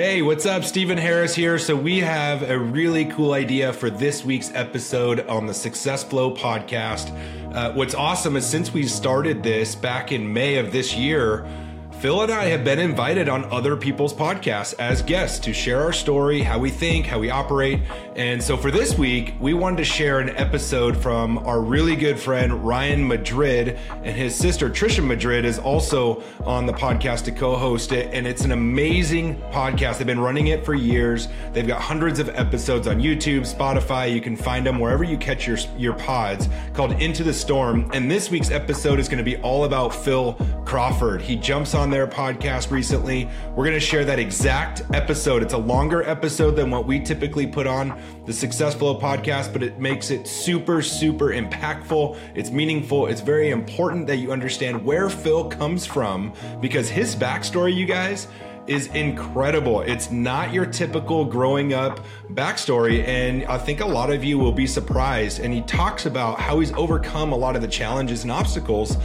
Hey, what's up? Steven Harris here. So, we have a really cool idea for this week's episode on the Success Flow podcast. Uh, what's awesome is since we started this back in May of this year, Phil and I have been invited on other people's podcasts as guests to share our story, how we think, how we operate. And so for this week, we wanted to share an episode from our really good friend Ryan Madrid and his sister Trisha Madrid is also on the podcast to co-host it. And it's an amazing podcast. They've been running it for years. They've got hundreds of episodes on YouTube, Spotify. You can find them wherever you catch your, your pods called Into the Storm. And this week's episode is going to be all about Phil Crawford. He jumps on their podcast recently. We're going to share that exact episode. It's a longer episode than what we typically put on the Success Flow podcast, but it makes it super, super impactful. It's meaningful. It's very important that you understand where Phil comes from because his backstory, you guys, is incredible. It's not your typical growing up backstory, and I think a lot of you will be surprised. And he talks about how he's overcome a lot of the challenges and obstacles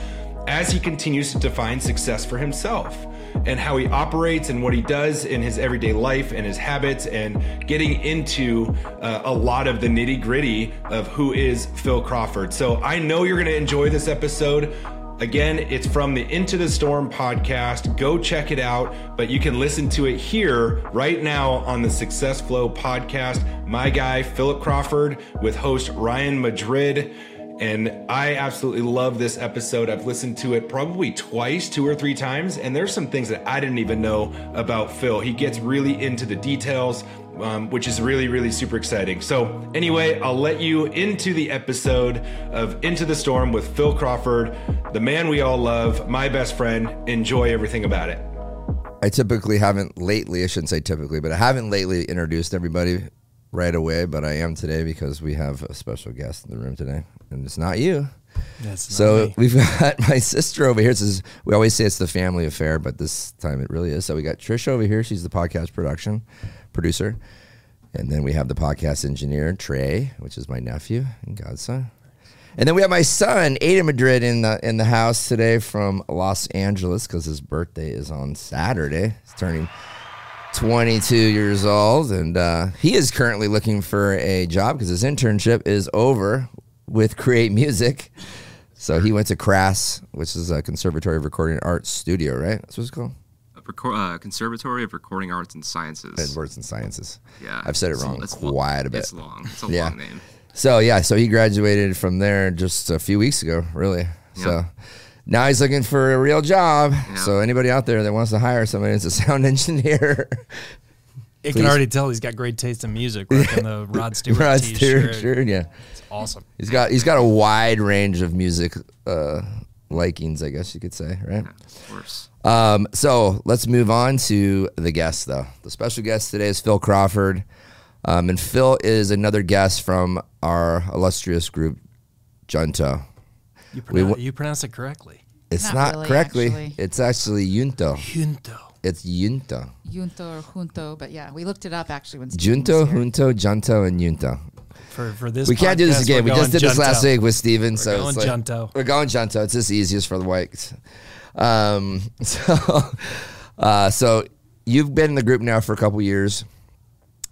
as he continues to define success for himself and how he operates and what he does in his everyday life and his habits and getting into uh, a lot of the nitty gritty of who is Phil Crawford. So I know you're going to enjoy this episode. Again, it's from the Into the Storm podcast. Go check it out, but you can listen to it here right now on the Success Flow podcast. My guy, Phillip Crawford, with host Ryan Madrid. And I absolutely love this episode. I've listened to it probably twice, two or three times, and there's some things that I didn't even know about Phil. He gets really into the details, um, which is really, really super exciting. So, anyway, I'll let you into the episode of Into the Storm with Phil Crawford, the man we all love, my best friend. Enjoy everything about it. I typically haven't lately, I shouldn't say typically, but I haven't lately introduced everybody right away, but I am today because we have a special guest in the room today and it's not you. That's so we've got my sister over here. Says we always say it's the family affair, but this time it really is. So we got Trisha over here. She's the podcast production producer, and then we have the podcast engineer Trey, which is my nephew and godson. And then we have my son Aiden Madrid in the in the house today from Los Angeles because his birthday is on Saturday. He's turning 22 years old, and uh, he is currently looking for a job because his internship is over with Create Music. So he went to CRAS, which is a Conservatory of Recording Arts Studio, right? That's what it's called. Uh, Conservatory of Recording Arts and Sciences. And Arts and Sciences. Yeah, I've said it wrong it's quite a bit. It's long. It's a yeah. long name. So yeah, so he graduated from there just a few weeks ago, really. Yep. So now he's looking for a real job. Yep. So anybody out there that wants to hire somebody as a sound engineer, it can already tell he's got great taste in music, rocking the Rod Stewart Rod t-shirt. Stewart shirt, yeah it's awesome. He's got he's got a wide range of music uh, likings, I guess you could say, right? Yeah, of course. Um, so let's move on to the guest, though. The special guest today is Phil Crawford, um, and Phil is another guest from our illustrious group, Junto. You, pronounce, you pronounce it correctly. It's not, not really, correctly. Actually. It's actually Junto. Junto. It's Junto. Junto or Junto, but yeah, we looked it up actually when Junto, Junto, Junto, and Junto for for this. We can't do this again. We just did this last week with Steven. We're so going it's like, Junto. We're going Junto. It's just easiest for the whites. Um, so, uh, so you've been in the group now for a couple years.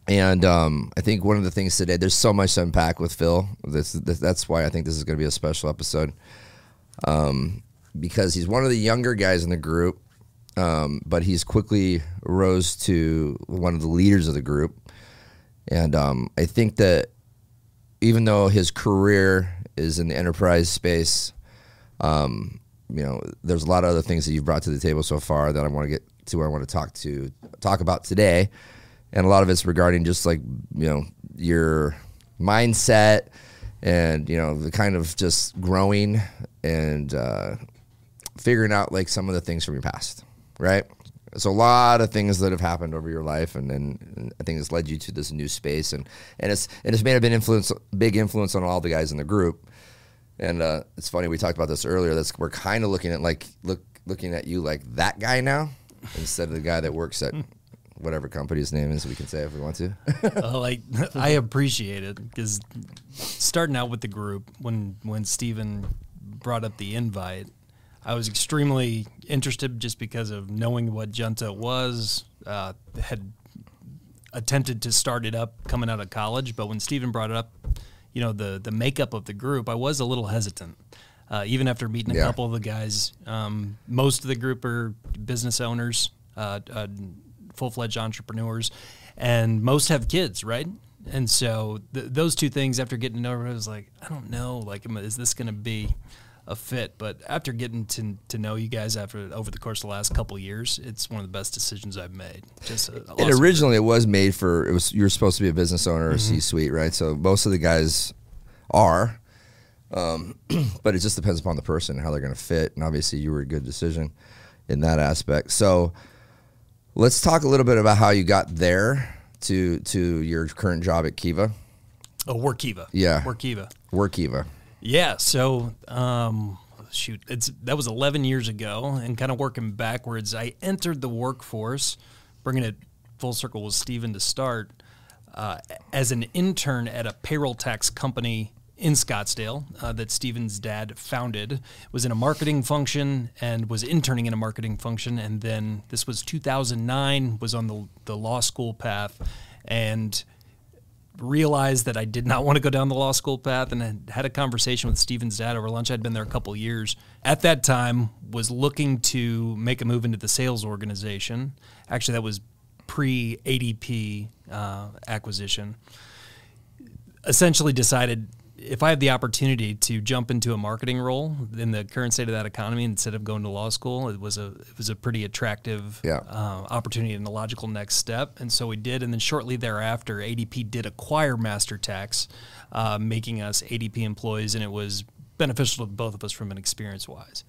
And um, I think one of the things today, there's so much to unpack with Phil. This, this that's why I think this is going to be a special episode, um, because he's one of the younger guys in the group, um, but he's quickly rose to one of the leaders of the group, and um, I think that even though his career is in the enterprise space, um, you know, there's a lot of other things that you've brought to the table so far that I want to get to. where I want to talk to talk about today, and a lot of it's regarding just like you know your mindset and you know the kind of just growing and uh, figuring out like some of the things from your past, right? So a lot of things that have happened over your life, and then I think it's led you to this new space, and and it's and it's made a big influence, big influence on all the guys in the group. And uh, it's funny we talked about this earlier. That's we're kind of looking at like look looking at you like that guy now instead of the guy that works at whatever company's name is. We can say if we want to. uh, like I appreciate it because starting out with the group when when Steven brought up the invite I was extremely interested just because of knowing what Junto was. Uh, had attempted to start it up coming out of college, but when Steven brought it up, you know, the the makeup of the group, I was a little hesitant. Uh, even after meeting a Yeah. couple of the guys, um, most of the group are business owners, uh, uh, full fledged entrepreneurs, and most have kids, right? And so th- those two things, after getting to know her, I was like, I don't know, like, is this going to be a fit? But after getting to, to know you guys after over the course of the last couple of years, it's one of the best decisions I've made. Just a, And originally, it was made for it was you were supposed to be a business owner or Mm-hmm. C suite, right? So most of the guys are, um, but it just depends upon the person how they're going to fit. And obviously, you were a good decision in that aspect. So let's talk a little bit about how you got there to to your current job at Kiva. Oh, Workiva. Yeah. Workiva. Work Kiva. Yeah. So, um, shoot, it's that was 11 years ago, and kind of working backwards, I entered the workforce, bringing it full circle with Steven to start uh, as an intern at a payroll tax company in Scottsdale uh, that Steven's dad founded. Was in a marketing function and was interning in a marketing function, and then this was 2009. Was on the the law school path, and realized that I did not want to go down the law school path and had a conversation with Steven's dad over lunch. I'd been there a couple years. At that time, was looking to make a move into the sales organization. Actually, that was pre ADP uh, acquisition. Essentially, decided if I had the opportunity to jump into a marketing role in the current state of that economy instead of going to law school, it was a it was a pretty attractive Yeah. uh, opportunity and a logical next step. And so we did. And then shortly thereafter, ADP did acquire MasterTax, uh, making us ADP employees, and it was beneficial to both of us from an experience wise.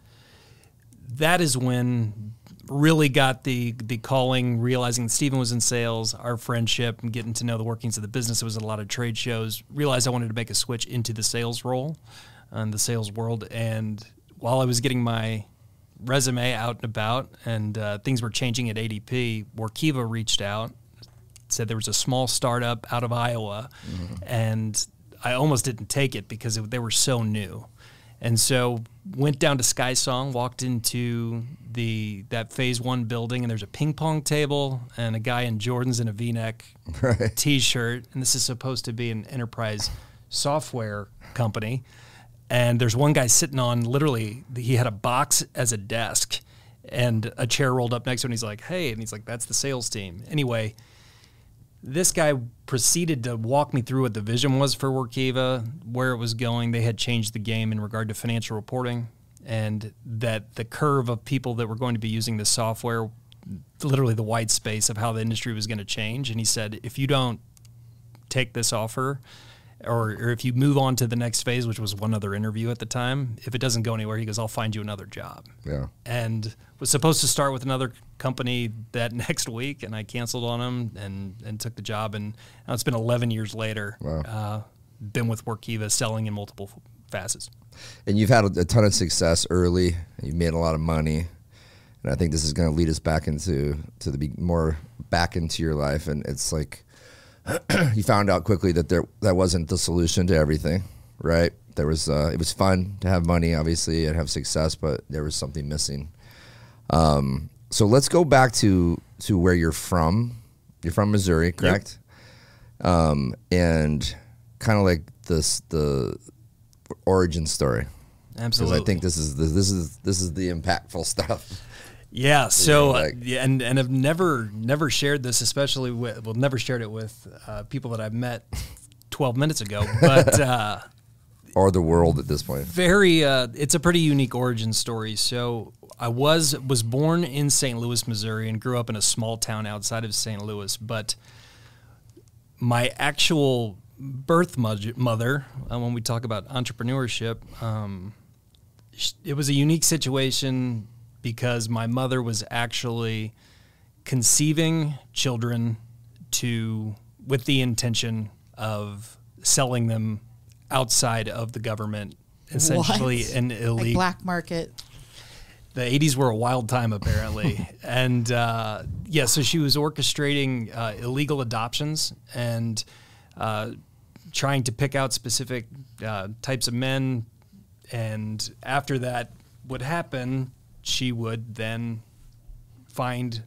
That is when really got the the calling, realizing that Steven was in sales, our friendship, and getting to know the workings of the business. It was at a lot of trade shows. Realized I wanted to make a switch into the sales role, and the sales world. And while I was getting my resume out and about, and uh, things were changing at ADP, Workiva reached out, said there was a small startup out of Iowa, and I almost didn't take it because it, they were so new. And so went down to SkySong, walked into the that phase one building, and there's a ping pong table and a guy in Jordans and a V-neck Right. T-shirt, and this is supposed to be an enterprise software company. And there's one guy sitting on literally he had a box as a desk and a chair rolled up next to him. And he's like, "Hey," and he's like, "That's the sales team." Anyway, this guy proceeded to walk me through what the vision was for Workiva, where it was going. They had changed the game in regard to financial reporting, and that the curve of people that were going to be using the software, literally the white space of how the industry was going to change. And he said, if you don't take this offer, or, or if you move on to the next phase, which was one other interview at the time, if it doesn't go anywhere, he goes, I'll find you another job Yeah. and was supposed to start with another company that next week, and I canceled on him and, and took the job. And now it's been 11 years later. Wow. Uh, been with Workiva, selling in multiple facets. and you've had a, ton of success early. You've made a lot of money, and I think this is going to lead us back into to the be- more back into your life. And it's like you found out quickly that there that wasn't the solution to everything, right? There was uh, it was fun to have money, obviously, and have success, but there was something missing. Um, so let's go back to to where you're from. You're from Missouri, correct? Um, and kind of like this the origin story because Absolutely. I think this is the, this is this is the impactful stuff. Yeah. So, uh, like- yeah, and and I've never never shared this, especially with well, never shared it with uh, people that I've met 12 minutes ago. But uh, or the world at this point. very, uh, it's a pretty unique origin story. So, I was was born in St. Louis, Missouri, and grew up in a small town outside of St. Louis. But my actual birth mother, uh, when we talk about entrepreneurship, um, it was a unique situation because my mother was actually conceiving children to with the intention of selling them outside of the government essentially What? an Like illegal black market. The 80s were a wild time apparently and uh, yeah so she was orchestrating uh, illegal adoptions and uh, trying to pick out specific uh, types of men and after that would happen she would then find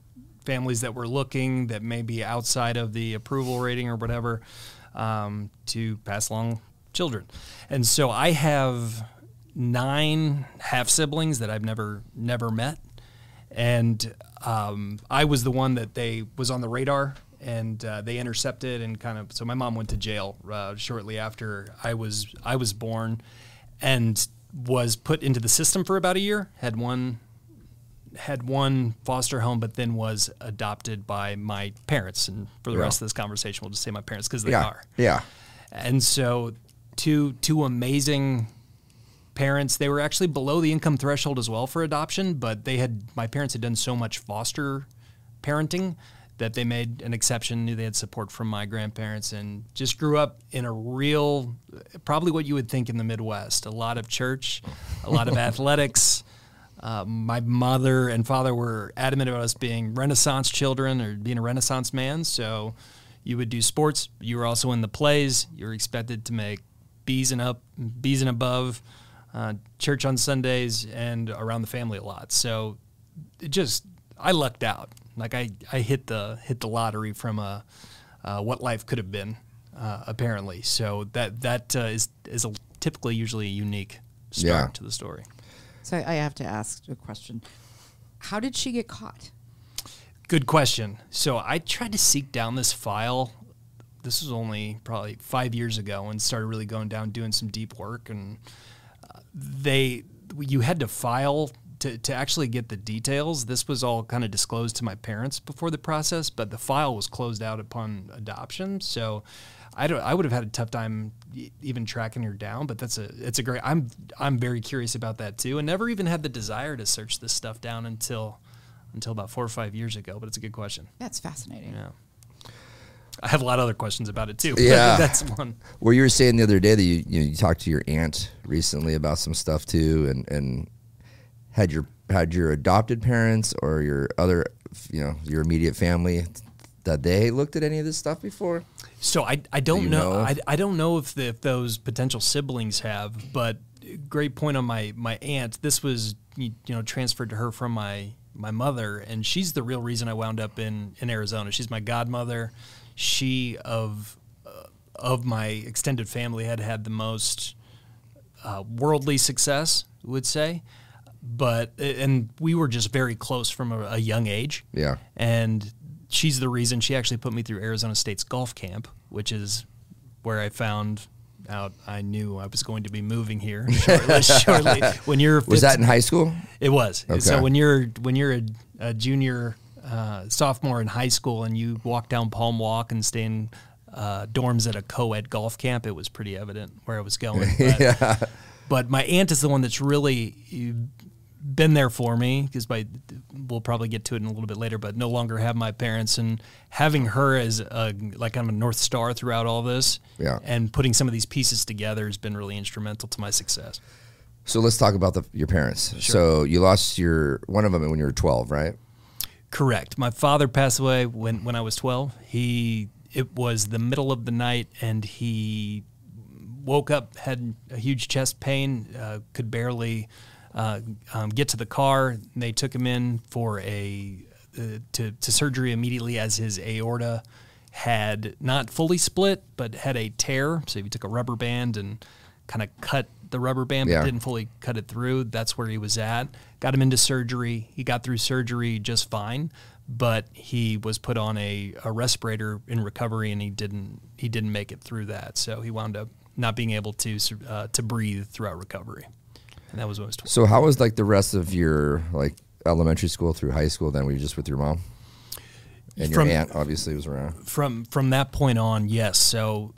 families that were looking that may be outside of the approval rating or whatever um, to pass along children. And so I have nine half siblings that I've never never met, and um, I was the one that they was on the radar. And uh, they intercepted and kind of. So my mom went to jail uh, shortly after I was I was born, and was put into the system for about a year. Had one had one foster home, but then was adopted by my parents. And for the Yeah. rest of this conversation, we'll just say my parents because they yeah, are. yeah, And so, two two amazing parents. They were actually below the income threshold as well for adoption, but they had my parents had done so much foster parenting that they made an exception. Knew they had support from my grandparents, and just grew up in a real, probably what you would think in the Midwest. A lot of church, a lot of athletics. Uh, my mother and father were adamant about us being Renaissance children or being a Renaissance man. So you would do sports. You were also in the plays. You were expected to make B's and up, B's and above, uh, church on Sundays, and around the family a lot. So it just I lucked out. Like I, I hit the hit the lottery from a uh, what life could have been, uh, apparently. So that that uh, is is a typically usually a unique start Yeah. to the story. So I have to ask a question. How did she get caught? Good question. So I tried to seek down this file. This was only probably five years ago, and started really going down doing some deep work. And uh, they, you had to file to, to actually get the details. This was all kind of disclosed to my parents before the process, but the file was closed out upon adoption. So I don't. I would have had a tough time even tracking her down. But that's a. It's a great. I'm. I'm very curious about that too, and never even had the desire to search this stuff down until until about four or five years ago. But it's a good question. That's fascinating. Yeah. I have a lot of other questions about it too. Yeah. that's one. Well, you were saying the other day that you you, know, you talked to your aunt recently about some stuff too, and and had your had your adopted parents or your other you know your immediate family that they looked at any of this stuff before? So I, I don't know, know? I, I don't know if, the, if those potential siblings have, but great point on my my aunt. This was you you know transferred to her from my my mother, and she's the real reason I wound up in in Arizona. She's my godmother. She of uh, of my extended family had had the most uh, worldly success, would say, but and we were just very close from a, a young age Yeah. and she's the reason she actually put me through Arizona State's golf camp, which is where I found out I knew I was going to be moving here shortly. shortly. When you're Was that in high school? it was. Okay. So when you're when you're a, a junior, uh, sophomore in high school, and you walk down Palm Walk and stay in uh, dorms at a co-ed golf camp, it was pretty evident where I was going. But, but my aunt is the one that's really been there for me because by we'll probably get to it in a little bit later. But no longer have my parents, and having her as a, like kind of a north star throughout all this, Yeah. and putting some of these pieces together has been really instrumental to my success. So let's talk about the, your parents. So you lost your one of them when you were twelve, right? Correct. My father passed away when, when I was 12. He it was the middle of the night and he woke up had a huge chest pain, uh, could barely uh, um, get to the car. And they took him in for a uh, to, to surgery immediately as his aorta had not fully split but had a tear. So if you took a rubber band and kind of cut the rubber band Yeah. but didn't fully cut it through, that's where he was at. Got him into surgery. He got through surgery just fine, but he was put on a, a respirator in recovery and he didn't he didn't make it through that. So he wound up not being able to uh, to breathe throughout recovery. And that was I was 12. So how was like the rest of your like elementary school through high school? Then were you just with your mom? And your aunt obviously was around. from from that point on, yes. So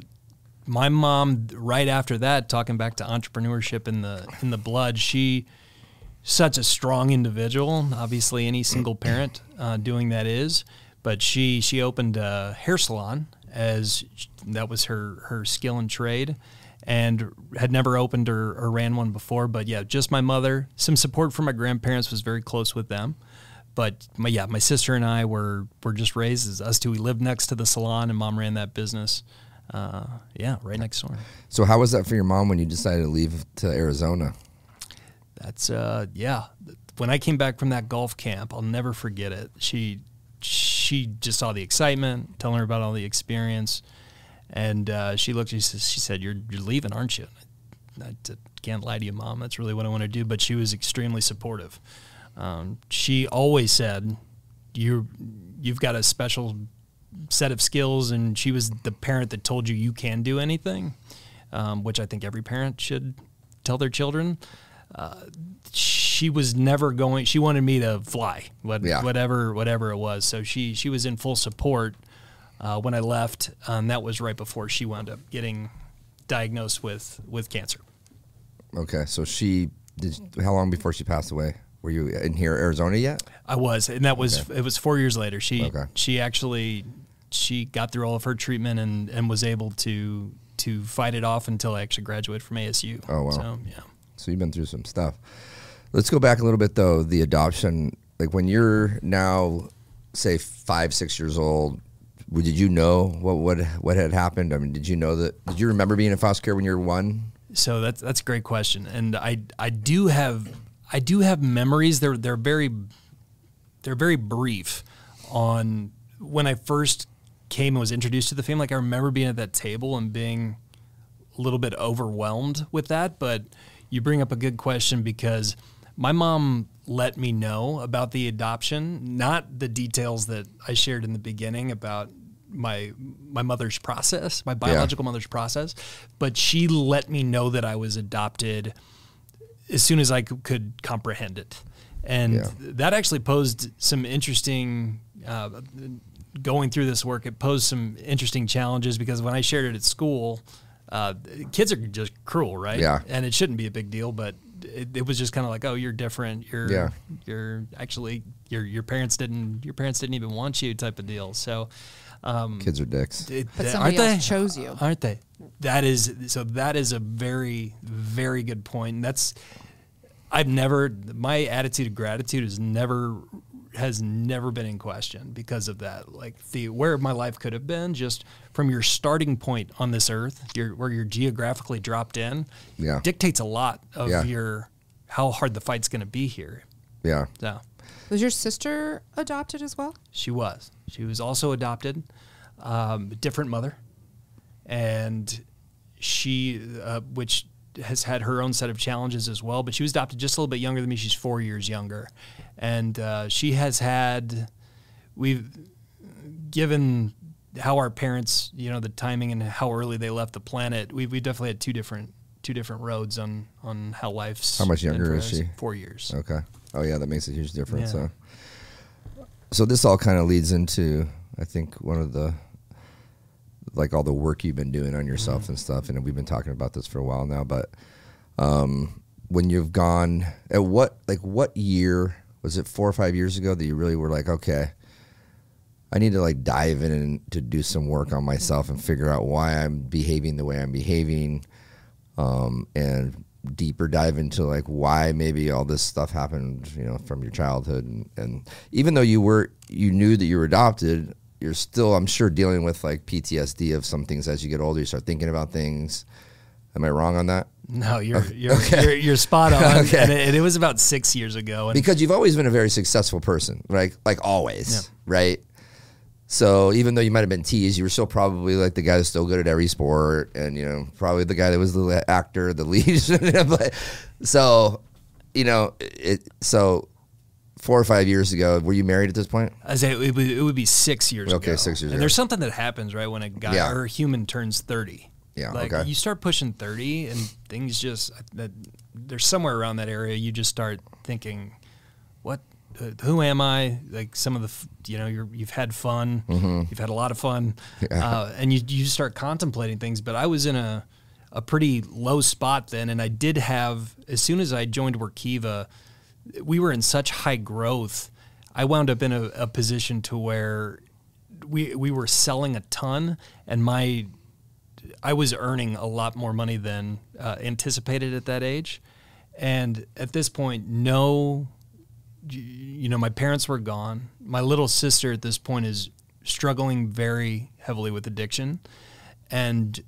my mom, right after that, talking back to entrepreneurship in the in the blood, she such a strong individual. Obviously, any single parent uh, doing that is, but she she opened a hair salon as that was her her skill and trade. And had never opened or, or ran one before, but yeah, just my mother. Some support from my grandparents was very close with them, but my, yeah, my sister and I were were just raised as us two. We lived next to the salon, and mom ran that business. Uh, yeah, right next door. So how was that for your mom when you decided to leave to Arizona? That's uh, yeah. When I came back from that golf camp, I'll never forget it. She she just saw the excitement, telling her about all the experience, and uh, she looked. She says, "She said, you're you're leaving, aren't you?" I, I can't lie to you, mom. That's really what I want to do. But she was extremely supportive. Um, she always said, "You you've got a special set of skills," and she was the parent that told you you can do anything, um, which I think every parent should tell their children. Uh, she was never going. She wanted me to fly, what, Yeah. whatever whatever it was. So she she was in full support uh, when I left. Um, that was right before she wound up getting diagnosed with with cancer. Okay, so she did. How long before she passed away? Were you in here, Arizona yet? I was, and that was it was four years later. She Okay. she actually she got through all of her treatment and and was able to to fight it off until I actually graduated from ASU. Oh, wow. So yeah. So you've been through some stuff. Let's go back a little bit though. The adoption, like when you're now, say five, six years old, did you know what what what had happened? I mean, did you know that? Did you remember being in foster care when you were one? So that's that's a great question, and I I do have I do have memories. They're they're very they're very brief on when I first came and was introduced to the family. Like I remember being at that table and being a little bit overwhelmed with that. But you bring up a good question because my mom let me know about the adoption, not the details that I shared in the beginning about my my mother's process, my biological mother's process, but she let me know that I was adopted as soon as I could, could comprehend it. And Yeah. that actually posed some interesting uh, going through this work. It posed some interesting challenges because when I shared it at school, uh, kids are just cruel, right? Yeah. And it shouldn't be a big deal, but it, it was just kind of like, oh, you're different. You're Yeah. you're actually your your parents didn't your parents didn't even want you type of deal. So. Um, Kids are dicks. it- But somebody aren't else they? chose you. aren't they? That is so. That is a very, very good point. And that's I've never my attitude of gratitude is never has never been in question because of that. Like the where my life could have been just from your starting point on this earth, your where you're geographically dropped in, Yeah. dictates a lot of Yeah. your how hard the fight's going to be here. Yeah. So Was your sister adopted as well? she was. She was also adopted, um, different mother, and she, uh, which has had her own set of challenges as well. But she was adopted just a little bit younger than me. She's four years younger, and uh, she has had. We've given how our parents, you know, the timing and how early they left the planet. We we definitely had two different two different roads on on how life's. How much younger is she? Four years. Okay. Oh yeah, that makes a huge difference. Yeah. So, so this all kind of leads into, I think, one of the, like all the work you've been doing on yourself Mm-hmm. and stuff, and we've been talking about this for a while now. But um, when you've gone, at what like what year was it? Four or five years ago that you really were like, okay, I need to like dive in and to do some work on myself and figure out why I'm behaving the way I'm behaving, um, and deeper dive into like why maybe all this stuff happened, you know, from your childhood, and, and even though you were you knew that you were adopted, you're still, I'm sure, dealing with like PTSD of some things as you get older. You start thinking about things. Am I wrong on that? No, you're you're, you're you're spot on. Okay. and, it, it was about six years ago. And because you've always been a very successful person, right? Like always, right? So even though you might have been teased, you were still probably like the guy that's still good at every sport, and you know probably the guy that was the actor, the lead. So you know, it. So four or five years ago, were you married at this point? I say it would, it would be six years Okay, ago. six years And ago. there's something that happens right when a guy Yeah. or a human turns thirty. Yeah, like okay. you start pushing thirty, and things just that there's somewhere around that area. You just start thinking, what? Uh, who am I? Like some of the, you know, you're, you've had fun, you've had a lot of fun, uh, and you you start contemplating things. But I was in a a pretty low spot then, and I did have as soon as I joined Workiva, we were in such high growth. I wound up in a, a position to where we we were selling a ton, and my I was earning a lot more money than uh, anticipated at that age. And at this point, no, you know, my parents were gone. My little sister at this point is struggling very heavily with addiction. And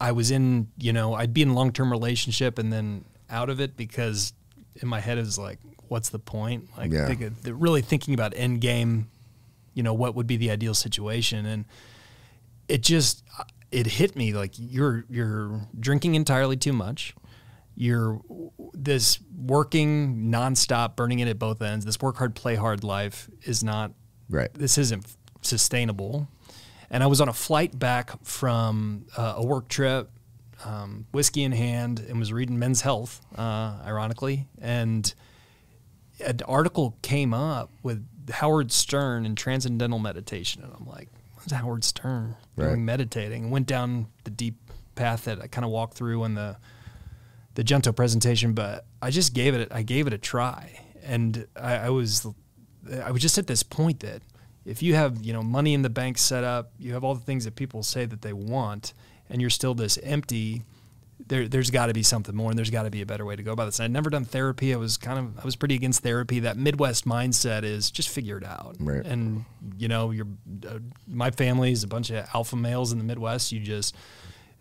I was in, you know, I'd be in a long term relationship and then out of it because in my head is like, what's the point? Like, Yeah. think really thinking about end game you know, what would be the ideal situation. And it just, it hit me like you're, you're drinking entirely too much. You're this working nonstop, burning it at both ends. This work hard, play hard life is not Right. this isn't sustainable. And I was on a flight back from uh, a work trip, um, whiskey in hand, and was reading Men's Health, uh, ironically. And an article came up with Howard Stern and transcendental meditation. And I'm like, what's Howard Stern Right. doing meditating? And went down the deep path that I kind of walked through in the the Junto presentation, but I just gave it I gave it a try, and I, I was I was just at this point that if you have you know money in the bank set up, you have all the things that people say that they want, and you're still this empty. There, there's got to be something more, and there's got to be a better way to go about this. And I'd never done therapy. I was kind of, I was pretty against therapy. That Midwest mindset is just figure it out. Right. And you know, you're, uh, my family is a bunch of alpha males in the Midwest. You just,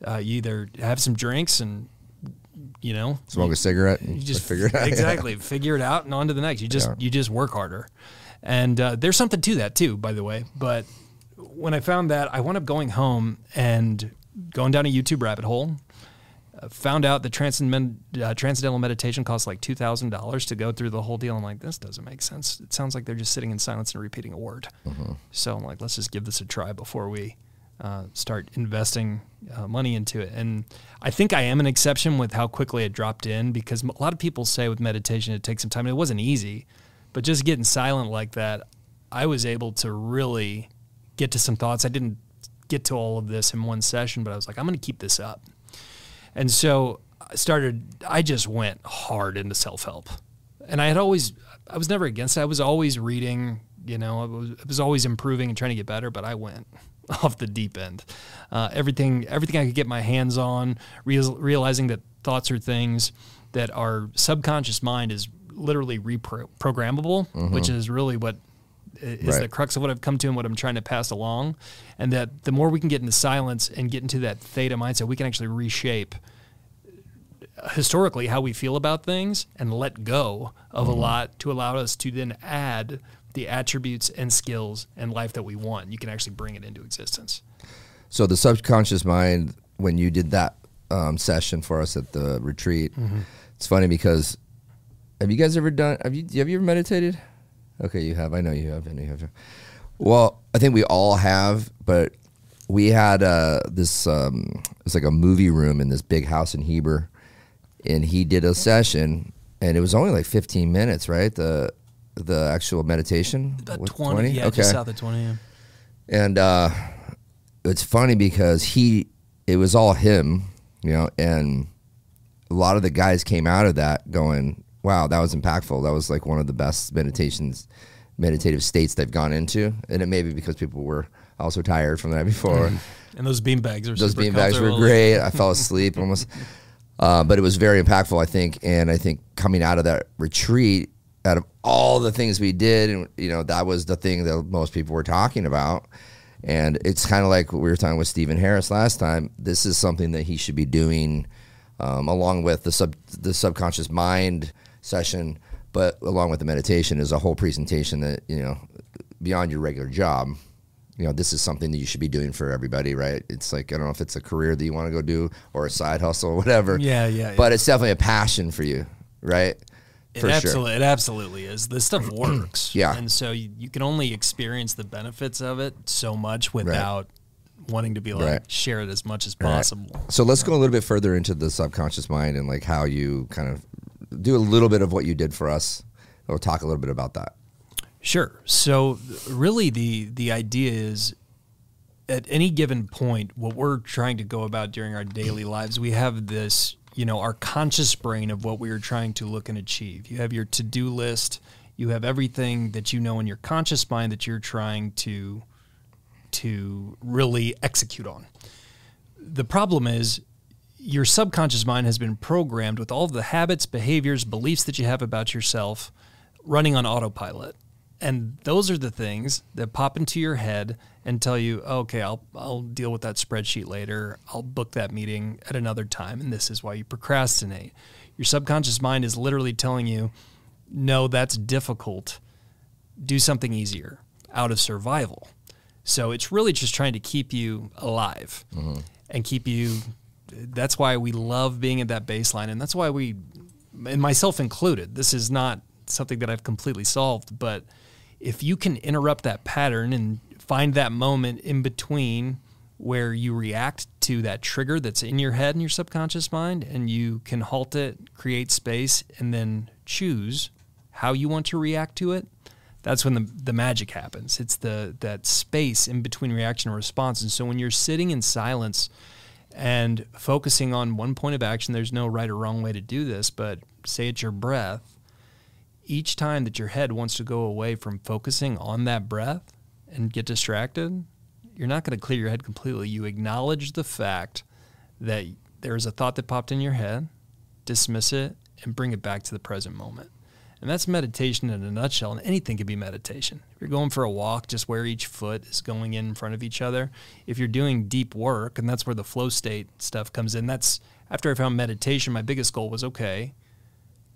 uh, you either have some drinks and you know Smoke a cigarette. you just figure it out. exactly figure it out and on to the next you just Yeah. you just work harder and uh, there's something to that too by the way but when i found that i wound up going home and going down a youtube rabbit hole found out that uh, transcendental meditation costs like $2000 to go through the whole deal i'm like this doesn't make sense it sounds like they're just sitting in silence and repeating a word Mm-hmm. so i'm like let's just give this a try before we uh, start investing uh, money into it. And I think I am an exception with how quickly it dropped in because a lot of people say with meditation it takes some time. It wasn't easy, but just getting silent like that, I was able to really get to some thoughts. I didn't get to all of this in one session, but I was like, I'm going to keep this up. And so I started, I just went hard into self help. And I had always, I was never against it. I was always reading, you know, I was, I was always improving and trying to get better, but I went off the deep end. Uh, everything, everything I could get my hands on, real, realizing that thoughts are things that our subconscious mind is literally reprogrammable, which is really what is Right. the crux of what I've come to and what I'm trying to pass along. And that the more we can get into silence and get into that theta mindset, we can actually reshape historically how we feel about things and let go of a lot to allow us to then add the attributes and skills and life that we want. You can actually bring it into existence. So the subconscious mind, when you did that um, session for us at the retreat, Mm-hmm. it's funny because have you guys ever done? Have you have you ever meditated? Okay, you have. I know you have. I know you have. Well, I think we all have, but we had uh, this. Um, it's like a movie room in this big house in Heber, and he did a session, and it was only like 15 minutes, right? The the actual meditation. About Was 20, yeah, just south of 20. Yeah. and uh, it's funny because he, it was all him, you know, and a lot of the guys came out of that going, "Wow, that was impactful. That was like one of the best meditations, meditative states they've gone into." And it may be because people were also tired from the night before. And those bean bags are Those bean bags were great. I fell asleep almost, uh, but it was very impactful, I think. And I think coming out of that retreat, out of all the things we did, and you know, that was the thing that most people were talking about. And it's kind of like what we were talking with Steven Harris last time. This is something that he should be doing, um, along with the sub the subconscious mind session, but along with the meditation is a whole presentation that you know beyond your regular job you know, this is something that you should be doing for everybody, right? It's like I don't know if it's a career that you want to go do or a side hustle or whatever. Yeah, yeah, But it's definitely a passion for you, right? It For sure. it absolutely is. This stuff works. Yeah. And so you, you can only experience the benefits of it so much without wanting to be like, Right. share it as much as Right. possible. So let's go a little bit further into the subconscious mind and like how you kind of do a little bit of what you did for us. We'll talk a little bit about that. Sure. So really the the idea is at any given point what we're trying to go about during our daily lives we have this you know our conscious brain of what we are trying to look and achieve. You have your to-do list, you have everything that you know in your conscious mind that you're trying to to really execute on. The problem is your subconscious mind has been programmed with all of the habits, behaviors, beliefs that you have about yourself running on autopilot. And those are the things that pop into your head and tell you, oh, okay, I'll, I'll deal with that spreadsheet later. I'll book that meeting at another time. And this is why you procrastinate. Your subconscious mind is literally telling you, no, that's difficult. Do something easier. out of survival. So it's really just trying to keep you alive mm-hmm. and keep you. That's why we love being at that baseline, and that's why we, and myself included. This is not something that I've completely solved, but if you can interrupt that pattern and find that moment in between where you react to that trigger that's in your head and your subconscious mind and you can halt it, create space and then choose how you want to react to it, that's when the, the magic happens. It's the that space in between reaction and response. And so when you're sitting in silence and focusing on one point of action, there's no right or wrong way to do this, but say it's your breath each time that your head wants to go away from focusing on that breath and get distracted, you're not going to clear your head completely. You acknowledge the fact that there's a thought that popped in your head, dismiss it, and bring it back to the present moment. And that's meditation in a nutshell, and anything can be meditation. If you're going for a walk, just where each foot is going in front of each other. If you're doing deep work, and that's where the flow state stuff comes in, that's after I found meditation, my biggest goal was okay,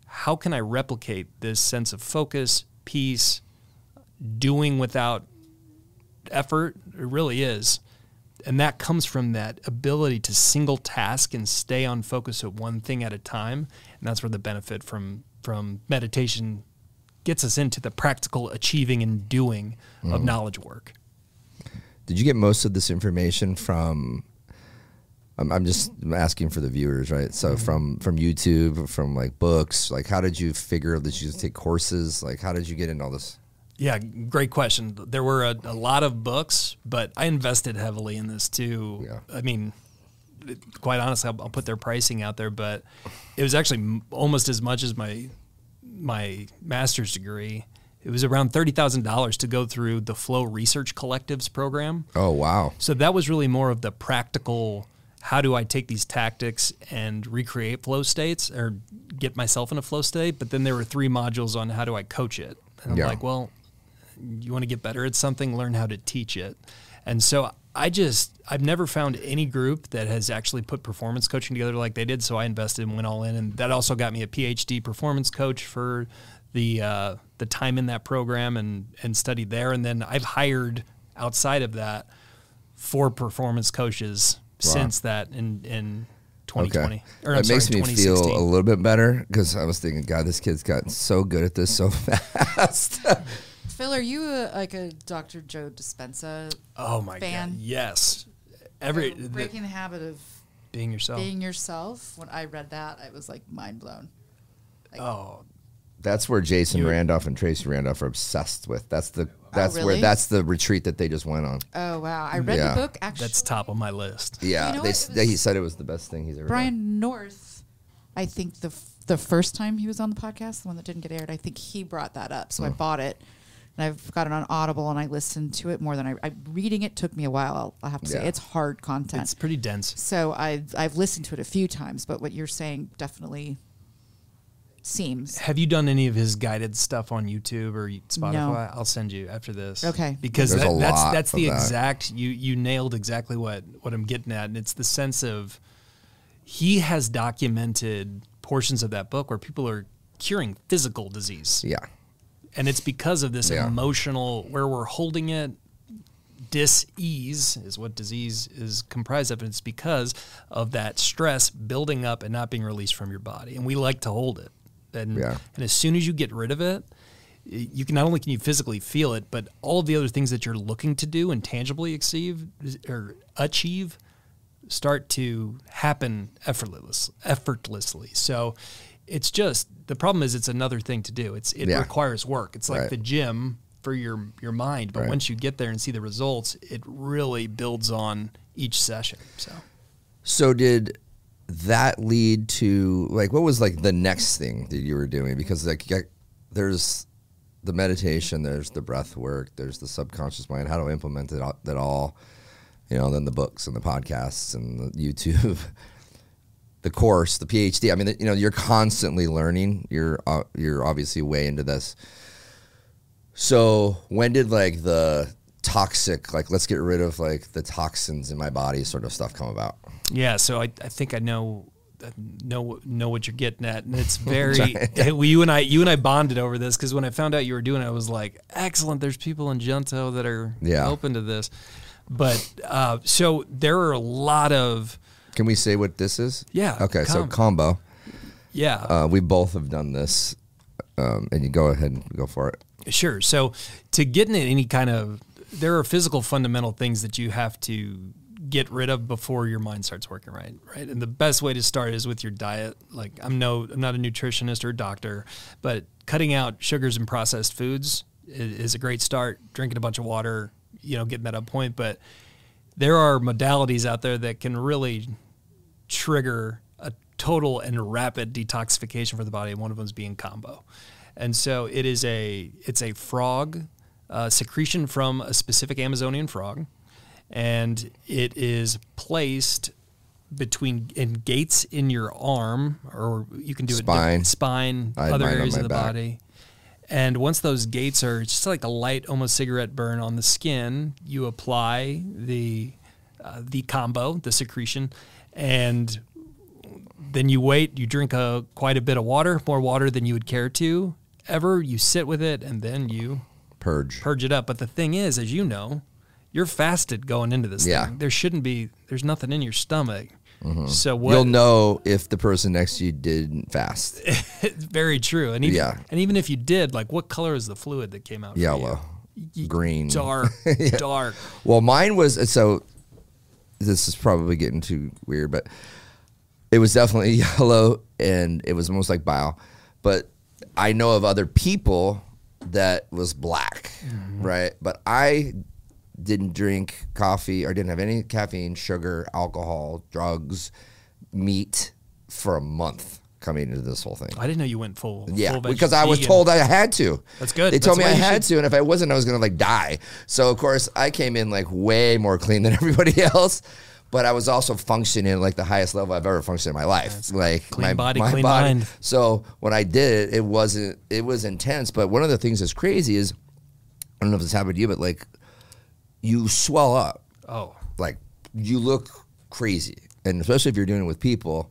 how can I replicate this sense of focus, peace, doing without effort? It really is. And that comes from that ability to single task and stay on focus at one thing at a time. And that's where the benefit from from meditation gets us into the practical achieving and doing of mm-hmm. knowledge work. Did you get most of this information from? I'm, I'm just asking for the viewers, right? So mm-hmm. from from YouTube, from like books, like how did you figure that you take courses? Like how did you get into all this? Yeah, great question. There were a, a lot of books, but I invested heavily in this too. Yeah. I mean, quite honestly, I'll, I'll put their pricing out there, but it was actually m- almost as much as my my master's degree. It was around thirty thousand dollars to go through the Flow Research Collectives program. Oh wow, So that was really more of the practical how do I take these tactics and recreate flow states or get myself in a flow state? But then there were three modules on how do I coach it. And I'm Yeah. like, well, you want to get better at something, learn how to teach it. And so I just, I've never found any group that has actually put performance coaching together like they did. So I invested and went all in. And that also got me a PhD performance coach for the, uh, the time in that program and, and studied there. And then I've hired outside of that four performance coaches since that in, in 2020. okay. Or, I'm it makes sorry, me feel a little bit better because I was thinking, God, this kid's gotten so good at this so fast. Phil, are you a, like a Dr. Joe Dispenza? Oh my fan. God. Yes. Every, the- breaking the habit of being yourself. being yourself. When I read that, I was like mind blown. oh, That's where Jason You- Randolph and Tracy Randolph are obsessed with. That's the oh, that's where really? that's the retreat that they just went on. Oh wow! I read Yeah. the book. Actually, that's top of my list. Yeah, know they, what? they- he said it was the best thing he's ever done. Brian North. I think the f- the first time he was on the podcast, the one that didn't get aired, I think he brought that up. So I oh. bought it, and I've got it on Audible, and I listened to it more than I, I reading it took me a while. I'll, I have to say it's hard content. It's pretty dense. so I've I've listened to it a few times, but what you're saying definitely seems Have you done any of his guided stuff on YouTube or Spotify? I'll send you after this. Okay. Because that, that's that's the that. exact you you nailed exactly what what I'm getting at, and it's the sense of he has documented portions of that book where people are curing physical disease. Yeah, and it's because of this Yeah. emotional where we're holding it dis-ease is what disease is comprised of and it's because of that stress building up and not being released from your body and we like to hold it and, Yeah. and as soon as you get rid of it you can not only can you physically feel it but all of the other things that you're looking to do and tangibly achieve or achieve start to happen effortless, effortlessly. So it's just the problem is it's another thing to do. It's it Yeah. requires work. It's like Right. the gym for your your mind, but Right. once you get there and see the results, it really builds on each session. So So did that lead to like what was like the next thing that you were doing? Because like got- there's the meditation, there's the breath work, there's the subconscious mind, how to implement it all, that all, you know, then the books and the podcasts and the YouTube, the course, the PhD. I mean, you know, you're constantly learning. You're uh, you're obviously way into this. So when did like the toxic, like let's get rid of like the toxins in my body sort of stuff come about? yeah, so I, I think I know know know what you're getting at, and it's very. we, you and I, you and I bonded over this because when I found out you were doing it, I was like, excellent. There's people in Junto that are Yeah. open to this, but uh, so there are a lot of Can we say what this is? Yeah, Okay, so kambo. yeah. Uh, we both have done this, um, and you go ahead and go for it. Sure. So to get into any kind of, there are physical fundamental things that you have to get rid of before your mind starts working right. Right. And the best way to start is with your diet. Like I'm no, I'm not a nutritionist or a doctor, but cutting out sugars and processed foods is a great start. Drinking a bunch of water, you know, getting that up point. But there are modalities out there that can really trigger a total and rapid detoxification for the body. and One of them is being kambo, and so it is a it's a frog uh, secretion from a specific Amazonian frog, and it is placed between in gates in your arm, or you can do it Spine. different- spine, other areas of the back. body. And once those gates are just like a light, almost cigarette burn on the skin, you apply the uh, the kambo, the secretion, and then you wait. You drink a quite a bit of water, more water than you would care to ever. You sit with it, and then you Purge. purge it up. But the thing is, as you know, you're fasted going into this Yeah. thing. There shouldn't be. There's nothing in your stomach. Mm-hmm. So what? You'll know if the person next to you didn't fast. It's very true. And even, Yeah. and even if you did, like, what color is the fluid that came out? Yellow, green. dark, dark. Well, mine was so. This is probably getting too weird, but it was definitely yellow, and it was almost like bile. But I know of other people that was black, mm-hmm. right? But I didn't drink coffee or didn't have any caffeine, sugar, alcohol, drugs, meat for a month coming into this whole thing. I didn't know you went full. Yeah, full because I was vegan. told I had to. That's good. They told That's me I had should- to, and if I wasn't, I was gonna like die. So of course, I came in like way more clean than everybody else. But I was also functioning like the highest level I've ever functioned in my life. like Clean my body, my clean body. mind. So when I did it, it wasn't. It was intense. But one of the things that's crazy is, I don't know if this happened to you, but like, you swell up Oh, like you look crazy and especially if you're doing it with people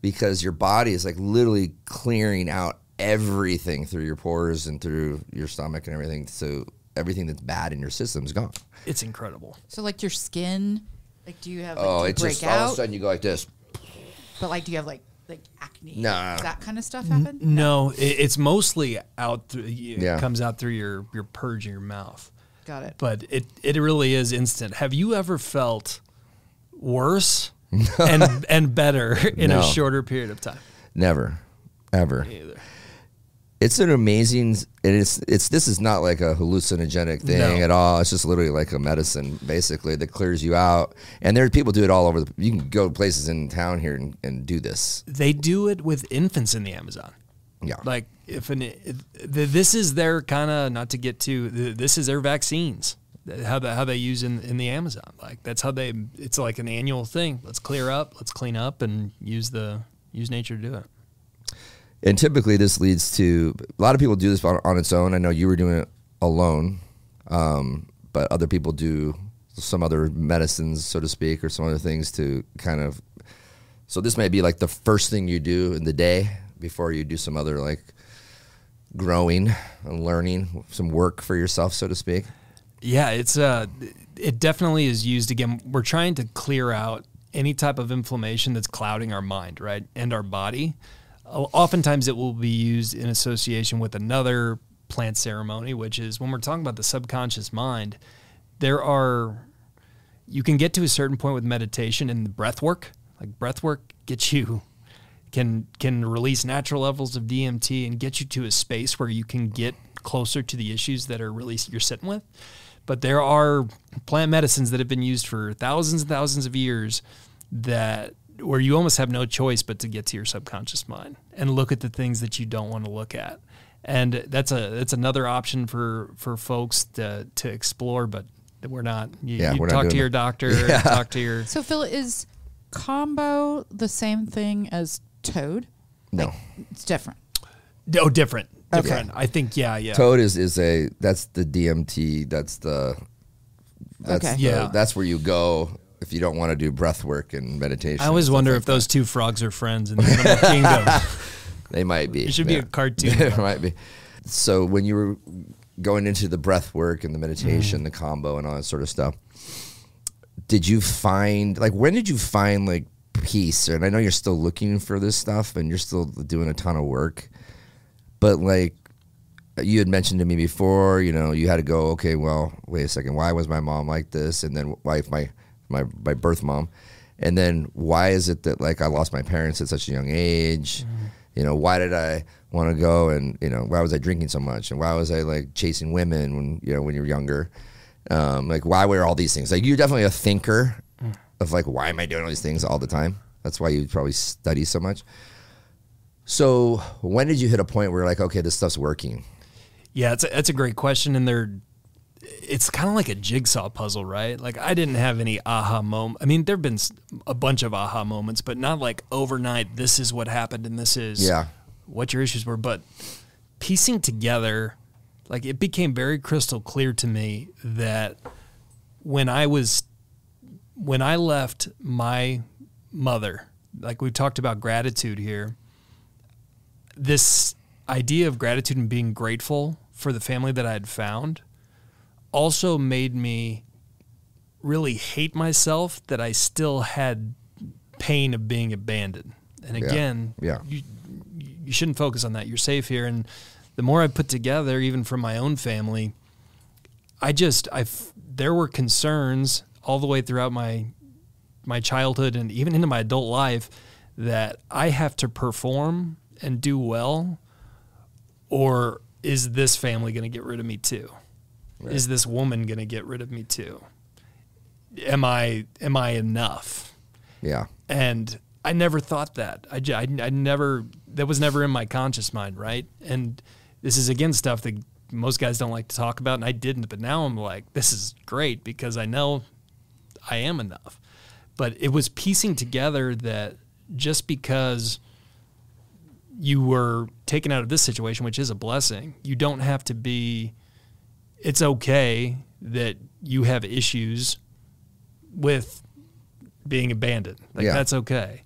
because your body is like literally clearing out everything through your pores and through your stomach and everything so everything that's bad in your system is gone it's incredible. So like your skin, like do you have like oh do you it just all of a sudden you go like this But like do you have like like acne? No. Does that kind of stuff happen? No, it, it's mostly out. Through, it Yeah. comes out through your your purge in your mouth. Got it. But it it really is instant. Have you ever felt worse and and better in No. a shorter period of time? never ever it's an amazing it is it's this is not like a hallucinogenic thing No. at all it's just literally like a medicine basically that clears you out and there are people do it all over the you can go to places in town here and, and do this They do it with infants in the Amazon. yeah Like if an if, this is their kind of not to get to this is their vaccines how they, how they use in in the Amazon. Like that's how they it's like an annual thing. Let's clear up let's clean up and use the use nature to do it. And typically this leads to a lot of people do this on, on its own. I know you were doing it alone um, but other people do some other medicines so to speak or some other things to kind of so this may be like the first thing you do in the day before you do some other like growing and learning some work for yourself so to speak Yeah, it's uh it definitely is used again. We're trying to clear out any type of inflammation that's clouding our mind, right? And our body. Oftentimes it will be used in association with another plant ceremony, which is when we're talking about the subconscious mind, there are you can get to a certain point with meditation and the breath work. Like breath work gets you can can release natural levels of DMT and get you to a space where you can get closer to the issues that are really you're sitting with. But there are plant medicines that have been used for thousands and thousands of years that where you almost have no choice but to get to your subconscious mind and look at the things that you don't want to look at. And that's a that's another option for for folks to to explore, but we're not. You, Yeah, you we're not talk to your that. doctor, talk to your So Phil is kambo the same thing as toad? no It's different. Oh, different. Okay. I think, yeah, yeah. toad is is a that's the dmt that's the that's Okay. the- Yeah. that's where you go if you don't want to do breath work and meditation. I always wonder like if those two frogs are friends in the animal kingdom. they might be. It should be a cartoon. it might be. So when you were going into the breath work and the meditation, mm. the kambo and all that sort of stuff, did you find like when did you find like peace? And I know you're still looking for this stuff and you're still doing a ton of work, but like you had mentioned to me before, you know, you had to go, okay, well, wait a second, why was my mom like this? And then why my my my birth mom? And then why is it that like I lost my parents at such a young age? You know, why did I want to go and you know, why was I drinking so much? And why was I like chasing women when you know when you're younger? Um, like why were all these things? Like you're definitely a thinker of like why am I doing all these things all the time? That's why you probably study so much. So when did you hit a point where you're like, okay, this stuff's working? Yeah, it's a, that's a great question, and they're it's kind of like a jigsaw puzzle, right? Like I didn't have any aha moment. I mean, there've been a bunch of aha moments, but not like overnight. This is what happened, and this is Yeah. what your issues were. But piecing together, like it became very crystal clear to me that when I was when I left my mother, like we've talked about gratitude here, this idea of gratitude and being grateful for the family that I had found also made me really hate myself that I still had pain of being abandoned. And again, Yeah. you you shouldn't focus on that. You're safe here and the more I put together even from my own family, I just I there were concerns all the way throughout my my childhood and even into my adult life that I have to perform and do well or is this family going to get rid of me too? Is this woman going to get rid of me too? Am I am I enough? Yeah. and I never thought that. I I never that was never in my conscious mind, right? And this is again stuff that most guys don't like to talk about, and I didn't. But now I'm like, this is great because I know I am enough. But it was piecing together that just because you were taken out of this situation, which is a blessing, you don't have to be. It's okay that you have issues with being abandoned. Like Yeah. that's okay.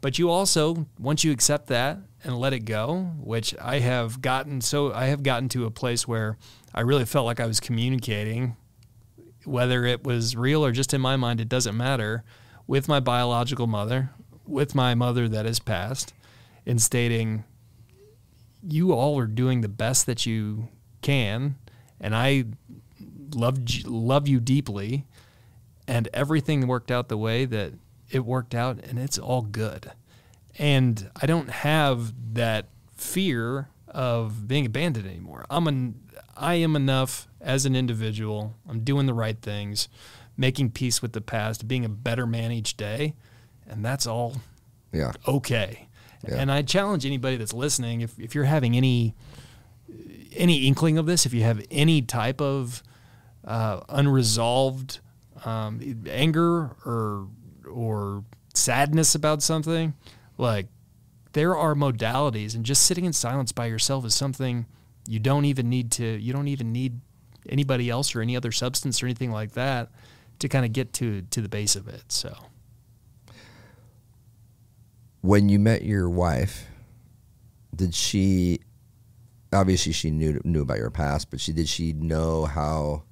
But you also once you accept that and let it go, which I have gotten so I have gotten to a place where I really felt like I was communicating whether it was real or just in my mind it doesn't matter with my biological mother, with my mother that has passed in stating you all are doing the best that you can and I loved love you deeply and everything worked out the way that it worked out and it's all good and i don't have that fear of being abandoned anymore i'm an i am enough as an individual i'm doing the right things making peace with the past being a better man each day and that's all Yeah. okay. Yeah. And I challenge anybody that's listening, if, if you're having any any inkling of this, if you have any type of uh, unresolved um, anger or or sadness about something, like there are modalities, and just sitting in silence by yourself is something you don't even need to. You don't even need anybody else or any other substance or anything like that to kind of get to to the base of it. So. When you met your wife, did she obviously she knew knew about your past, but she did she know how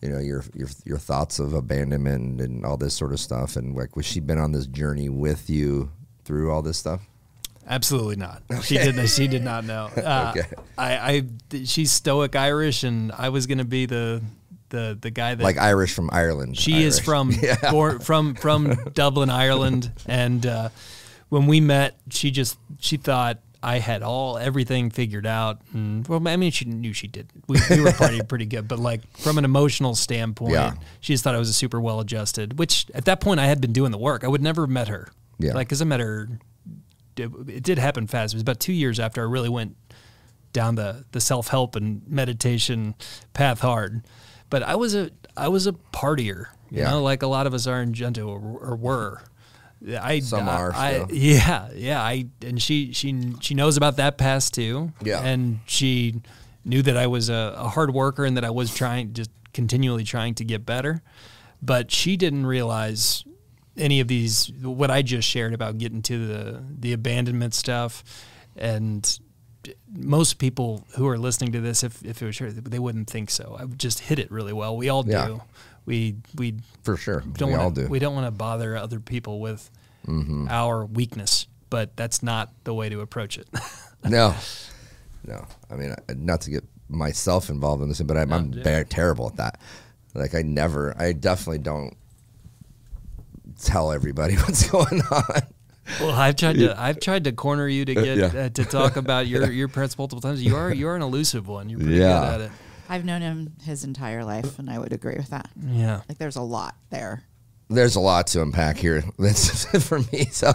you know your your your thoughts of abandonment and all this sort of stuff and like was she been on this journey with you through all this stuff? Absolutely not. She didn't. She did not know. Uh, Okay. I, I, she's stoic Irish, and I was going to be the, the, the guy that Like Irish from Ireland. she is Irish. from, born, from, from Dublin, Ireland, and uh, when we met, she just she thought I had all everything figured out. And well, I mean, she knew she did. We, we were partying pretty good, but like from an emotional standpoint, Yeah. she just thought I was a super well adjusted. Which at that point I had been doing the work. I would never have met her. Yeah. Like, cause I met her it, it did happen fast. It was about two years after I really went down the, the self help and meditation path hard. But I was a I was a partier, you Yeah. know, like a lot of us are in Junto or, or were. I Some are I, yeah, yeah. I and she she she knows about that past too. Yeah. and she knew that I was a, a hard worker and that I was trying just continually trying to get better. but she didn't realize any of these what I just shared about getting to the the abandonment stuff and most people who are listening to this if, if it was sure they wouldn't think so i just hit it really well we all Yeah. We we For sure. don't we wanna, all do. we don't want to bother other people with our weakness but that's not the way to approach it no, no. I mean, not to get myself involved in this, but I'm, I'm yeah. terrible at that. Like, I never, I definitely don't tell everybody what's going on. well i've tried to i've tried to corner you to get Yeah. uh, to talk about your your parents multiple times you are you're an elusive one you're pretty Yeah. good at it I've known him his entire life, and I would agree with that. yeah Like, there's a lot there. There's a lot to unpack here. That's for me. So,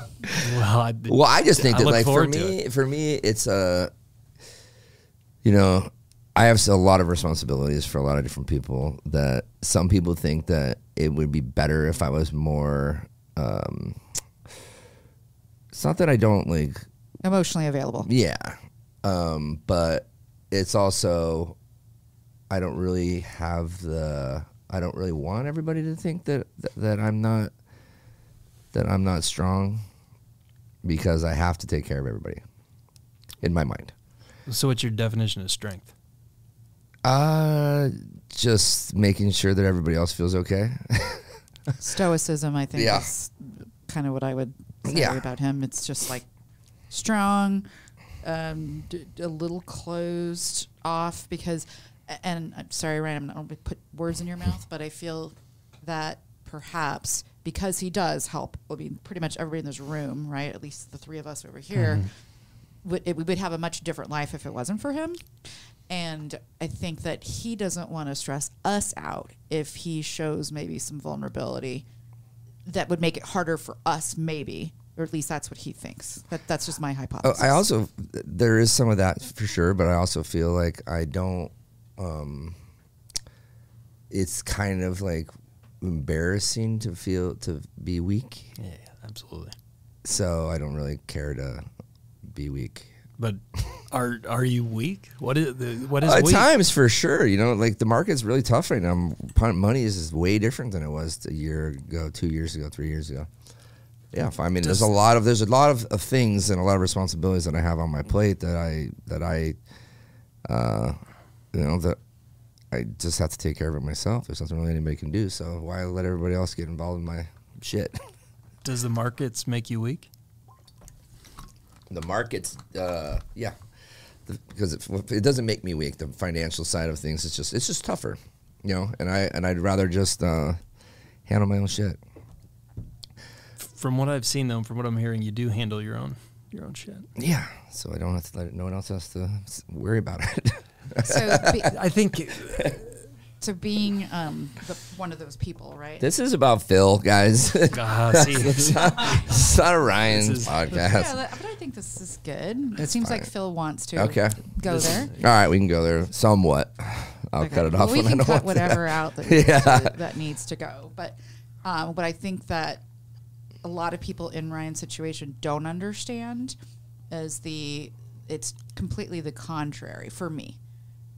well I, well, I just think I that, like, for forward to me, for me, it's a, you know, I have a lot of responsibilities for a lot of different people. That some people think that it would be better if I was more. Um, it's not that I don't like Emotionally available. Yeah. Um, but it's also I don't really have the I don't really want everybody to think that that, that I'm not that I'm not strong because I have to take care of everybody in my mind. so what's your definition of strength Uh just making sure that everybody else feels okay. Stoicism, I think, Yeah. is kind of what I would say Yeah. about him. It's just like strong, um, d- a little closed off because, and I'm sorry, Ryan, I'm not going to put words in your mouth, but I feel that perhaps because he does help, I mean, pretty much everybody in this room, right? At least the three of us over here, mm-hmm. would, it, we would have a much different life if it wasn't for him. And I think that he doesn't want to stress us out if he shows maybe some vulnerability that would make it harder for us, maybe, or at least that's what he thinks. That that's just my Oh, hypothesis. I also there is some of that for sure, but I also feel like I don't. Um, it's kind of like embarrassing to feel to be weak, yeah absolutely so I don't really care to be weak. But are are you weak? What is the what is At weak? times, for sure, you know, like the market's really tough right now. Money is is way different than it was a year ago, two years ago, three years ago. Yeah, I mean, there's a lot of there's a lot of, of things and a lot of responsibilities that I have on my plate that I that I, uh, you know, that I just have to take care of it myself. There's nothing really anybody can do. So why let everybody else get involved in my shit? Does the markets make you weak? the markets, uh, yeah, The- because it, it doesn't make me weak. The financial side of things, it's just it's just tougher, you know. And I and I'd rather just uh, handle my own shit. From what I've seen, though, and from what I'm hearing, you do handle your own your own shit. Yeah, so I don't have to let no one else has to worry about it. So, be, I think so being um, the, one of those people, right? this is about Phil, guys. it's ah, not, it's not a Ryan's is- podcast. yeah, that- but I think this is good. It seems like. Phil wants to Okay. go there. All right, we can go there somewhat. I'll Okay. cut it Well, off we when I can don't cut want to. whatever out that needs, Yeah. to, that needs to go. But um, what I think that a lot of people in Ryan's situation don't understand is the it's completely the contrary for me.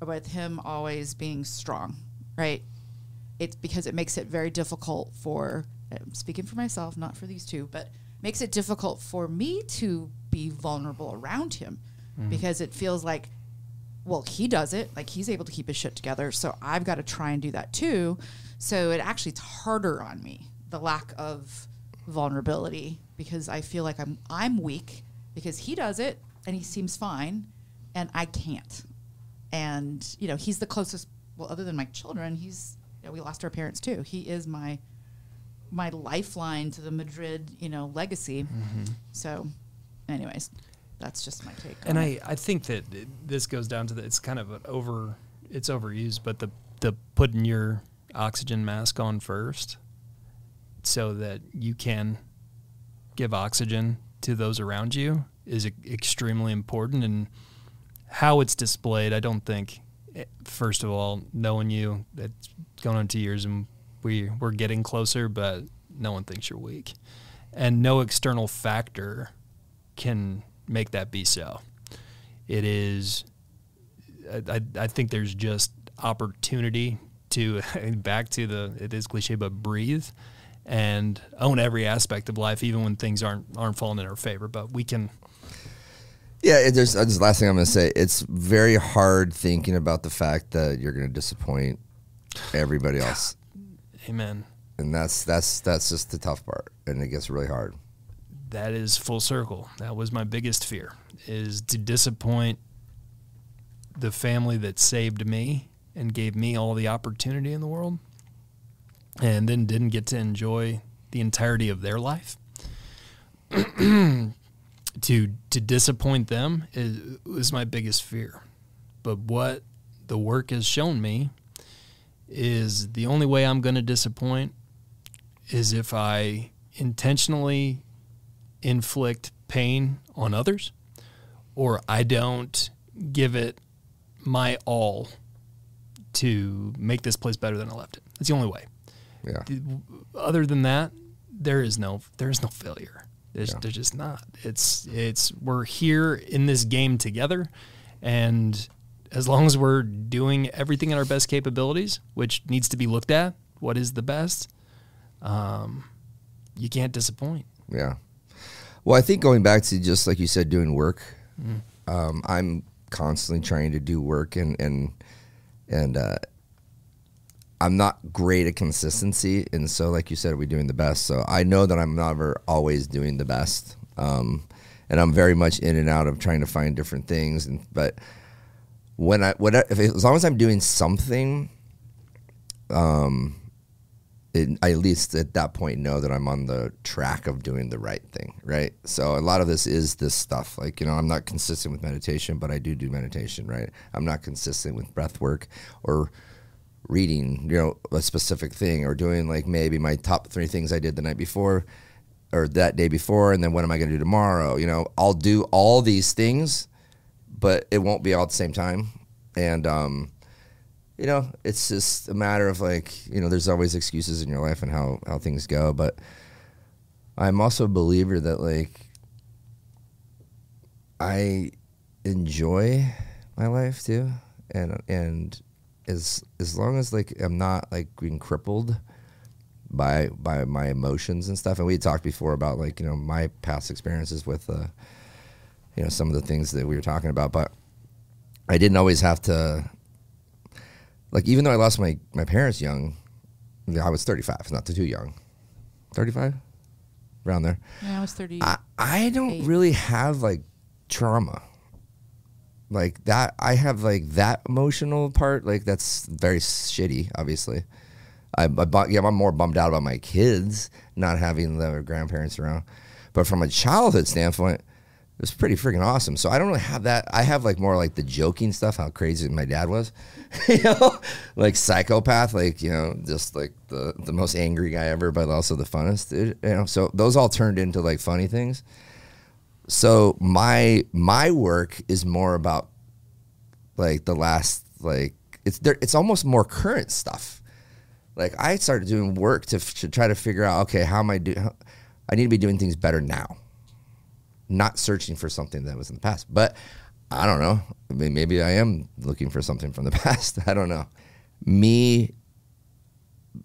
With him always being strong, right? It's because it makes it very difficult for I'm speaking for myself, not for these two, but makes it difficult for me to be vulnerable around him mm-hmm. because it feels like well, he does it. Like he's able to keep his shit together. So I've got to try and do that too. So it actually it's harder on me, the lack of vulnerability, because I feel like I'm I'm weak because he does it and he seems fine and I can't. And, you know, he's the closest well, other than my children, he's you know, we lost our parents too. He is my my lifeline to the Madrid, you know, legacy. Mm-hmm. So anyways, that's just my take. and on it. I, I think that it- this goes down to the it's kind of an over it's overused, but the the putting your oxygen mask on first, so that you can give oxygen to those around you is extremely important. And how it's displayed, I don't think. eh, First of all, knowing you, it's going on two years, and we we're getting closer, but no one thinks you're weak, and no external factor can make that be so. It is, I, I, I think there's just opportunity to back to the it is cliche, but breathe and own every aspect of life, even when things aren't aren't falling in our favor. But we can. Yeah, it, there's uh, the last thing I'm going to say. It's very hard thinking about the fact that you're going to disappoint everybody else, Amen. and that's that's that's just the tough part, and it gets really hard. That is full circle. That was my biggest fear: is to disappoint the family that saved me and gave me all the opportunity in the world, and then didn't get to enjoy the entirety of their life. to to disappoint them is was my biggest fear. But what the work has shown me is the only way I'm going to disappoint is if I intentionally inflict pain on others or I don't give it my all to make this place better than I left it. That's the only way. Yeah, Other than that, there is no there is no failure. There's, Yeah. there's just not. It's it's we're here in this game together, and as long as we're doing everything at our best capabilities, which needs to be looked at, what is the best, um, you can't disappoint. yeah. Well, I think going back to just like you said, doing work. Um, I'm constantly trying to do work, and and and uh, I'm not great at consistency, and so like you said, we're doing the best. So I know that I'm never always doing the best, um, and I'm very much in and out of trying to find different things. And but when I what if as long as I'm doing something, um, it, I at least at that point know that I'm on the track of doing the right thing, right? So a lot of this is this stuff. Like you know, I'm not consistent with meditation, but I do do meditation, right? I'm not consistent with breath work or reading, you know, a specific thing or doing like maybe my top three things I did the night before or that day before, and then what am I going to do tomorrow? You know, I'll do all these things, but it won't be all at the same time, and um, you know, it's just a matter of like, you know, there's always excuses in your life and how, how things go. But I'm also a believer that like I enjoy my life too. And and as as long as like I'm not like being crippled by by my emotions and stuff. And we had talked before about like, you know, my past experiences with uh you know, some of the things that we were talking about. But I didn't always have to like even though I lost my my parents young, I was 35, not too young. 35, around there. Yeah, I was 30. I I don't Eight. really have like trauma. Like that, I have like that emotional part. Like that's very shitty. Obviously, I, I yeah, I'm more bummed out about my kids not having their grandparents around. But from a childhood standpoint, it was pretty freaking awesome. So I don't really have that. I have like more like the joking stuff, how crazy my dad was, you know, like psychopath, like you know, just like the the most angry guy ever, but also the funnest, you know. So those all turned into like funny things. So my my work is more about like the last like it's there. It's almost more current stuff. Like I started doing work to, to try to figure out okay how am I do I need to be doing things better now not searching for something that was in the past. But I don't know. I mean, maybe I am looking for something from the past. I don't know. Me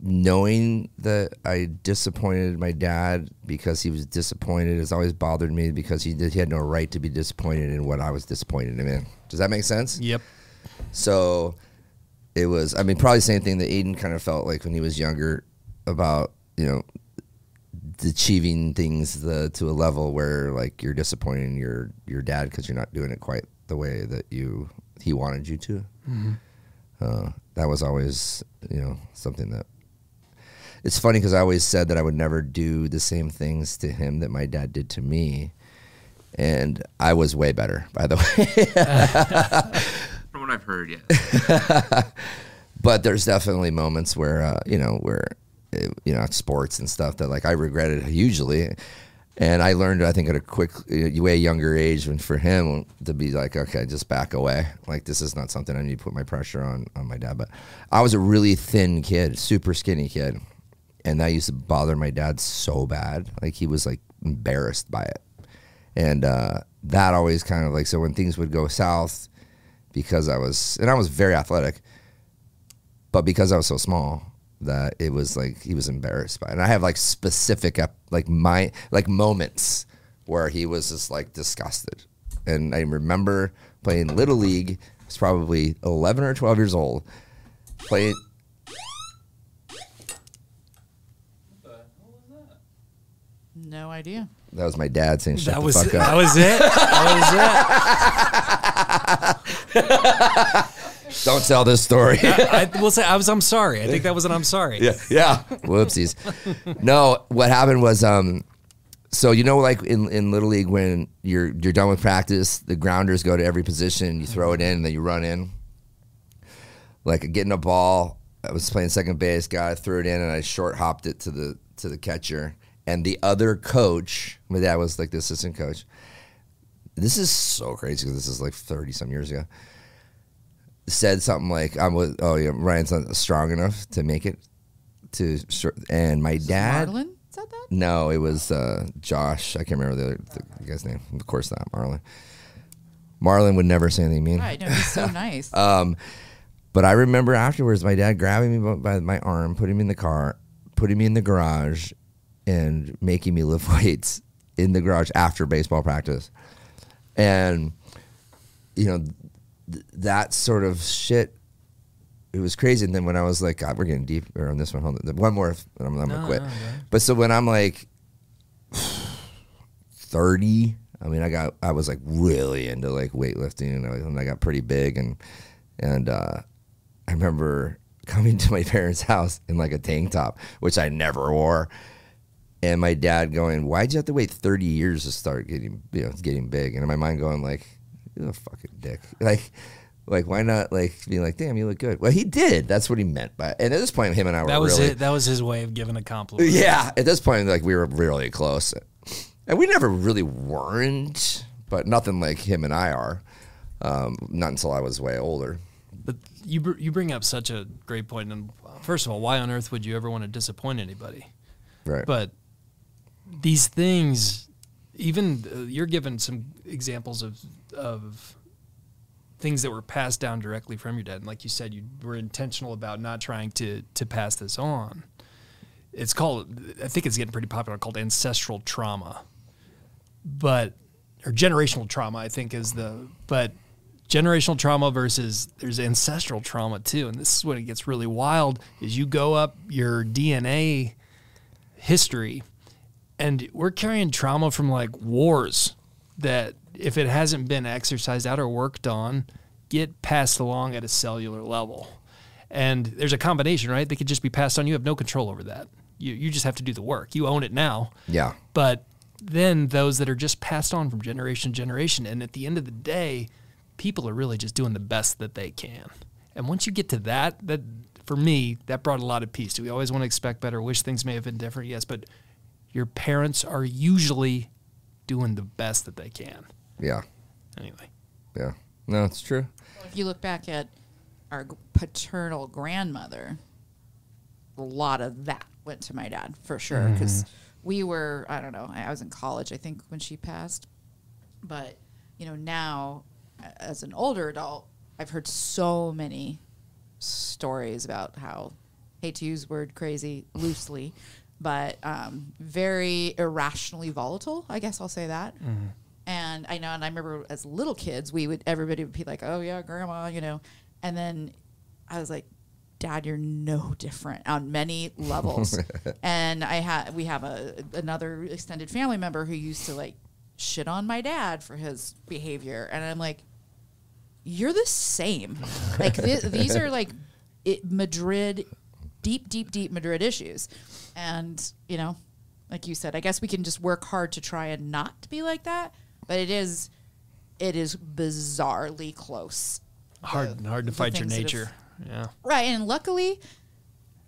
knowing that I disappointed my dad because he was disappointed has always bothered me because he did, he had no right to be disappointed in what I was disappointed in. Does that make sense? Yep. So it was, I mean, probably the same thing that Aiden kind of felt like when he was younger about, you know, achieving things the, to a level where like you're disappointing your, your dad because you're not doing it quite the way that you, he wanted you to. Uh, that was always, you know, something that it's funny because I always said that I would never do the same things to him that my dad did to me. And I was way better, by the way. From what I've heard, yeah. but there's definitely moments where uh, you know where uh, you know sports and stuff that like I regretted hugely, and I learned I think at a quick uh, way younger age when for him to be like okay just back away like this is not something I need to put my pressure on on my dad. But I was a really thin kid, super skinny kid, and that used to bother my dad so bad. Like he was like embarrassed by it, and uh, that always kind of like so when things would go south because I was and I was very athletic but because I was so small that it was like he was embarrassed by it. And I have like specific like my like moments where he was just like disgusted. And I remember playing little league. I was probably 11 or 12 years old. Playing No idea. that was my dad saying shut That the was fuck that up. was it. That was it. Don't tell this story. I will say I was. I'm sorry. I think that was an. I'm sorry. yeah, yeah. Whoopsies. No, what happened was, um, so you know, like in, in little league, when you're you're done with practice, the grounders go to every position, you throw it in, and then you run in. Like getting a ball, I was playing second base, guy threw it in, and I short hopped it to the to the catcher, and the other coach, my dad was like the assistant coach. This is so crazy because this is like thirty some years ago. Said something like, "I'm with, oh yeah, Ryan's not strong enough to make it to. And my dad, Marlon said that? no, it was uh, Josh. I can't remember the, other, the guy's name. Of course not, Marlon. Marlon would never say anything mean. Right. No, he's so nice. Um, but I remember afterwards, my dad grabbing me by my arm, putting me in the car, putting me in the garage, and making me lift weights in the garage after baseball practice. And, you know, th- that sort of shit, it was crazy. And then when I was like, God, we're getting deeper on this one. Hold on. One more, and I'm, I'm going to quit. But so when I'm like 30, I mean, I got, I was like really into like weightlifting and I, and I got pretty big and, and, uh, I remember coming to my parents' house in like a tank top, which I never wore. And my dad going, Why'd you have to wait 30 years to start getting, you know, getting big? And in my mind going like, You're a fucking dick. Like, like why not like being like, damn, you look good. Well, he did. That's what he meant by and at this point him and I were That was really it. That was his way of giving a compliment. Yeah. At this point, like we were really close. And we never really weren't, but nothing like him and I are. Um, not until I was way older. But you br- you bring up such a great point. And first of all, why on earth would you ever want to disappoint anybody? Right. But these things, even uh, you're given some examples of of things that were passed down directly from your dad. And like you said, you were intentional about not trying to to pass this on. It's called, I think it's getting pretty popular, called ancestral trauma. But or generational trauma, I think is the but generational trauma versus there's ancestral trauma too. And this is when it gets really wild is you go up your DNA history and we're carrying trauma from like wars that if it hasn't been exercised out or worked on get passed along at a cellular level. And there's a combination right? They could just be passed on. You have no control over that. You, you just have to do the work. You own it now. Yeah. but then those that are just passed on from generation to generation and at the end of the day people are really just doing the best that they can. And once you get to that that for me that brought a lot of peace. Do we always want to expect better? Wish things may have been different yes but your parents are usually doing the best that they can Yeah. anyway Yeah. No, it's true. if you look back at our paternal grandmother, a lot of that went to my dad for sure mm-hmm. because we were I don't know I I was in college I think when she passed, but you know now as an older adult I've heard so many stories about how hate to use word crazy loosely, but um, very irrationally volatile. I guess I'll say that. And I know, and I remember as little kids, we would everybody would be like, "Oh yeah, grandma," you know, and then I was like, "Dad, you're no different on many levels." and I had we have a another extended family member who used to like shit on my dad for his behavior, and I'm like, "You're the same." like th- these are like it, Madrid, deep, deep, deep Madrid issues, and you know, like you said, I guess we can just work hard to try and not be like that. But it is, it is bizarrely close. hard The- hard to the fight your things that have- nature yeah Right, and luckily,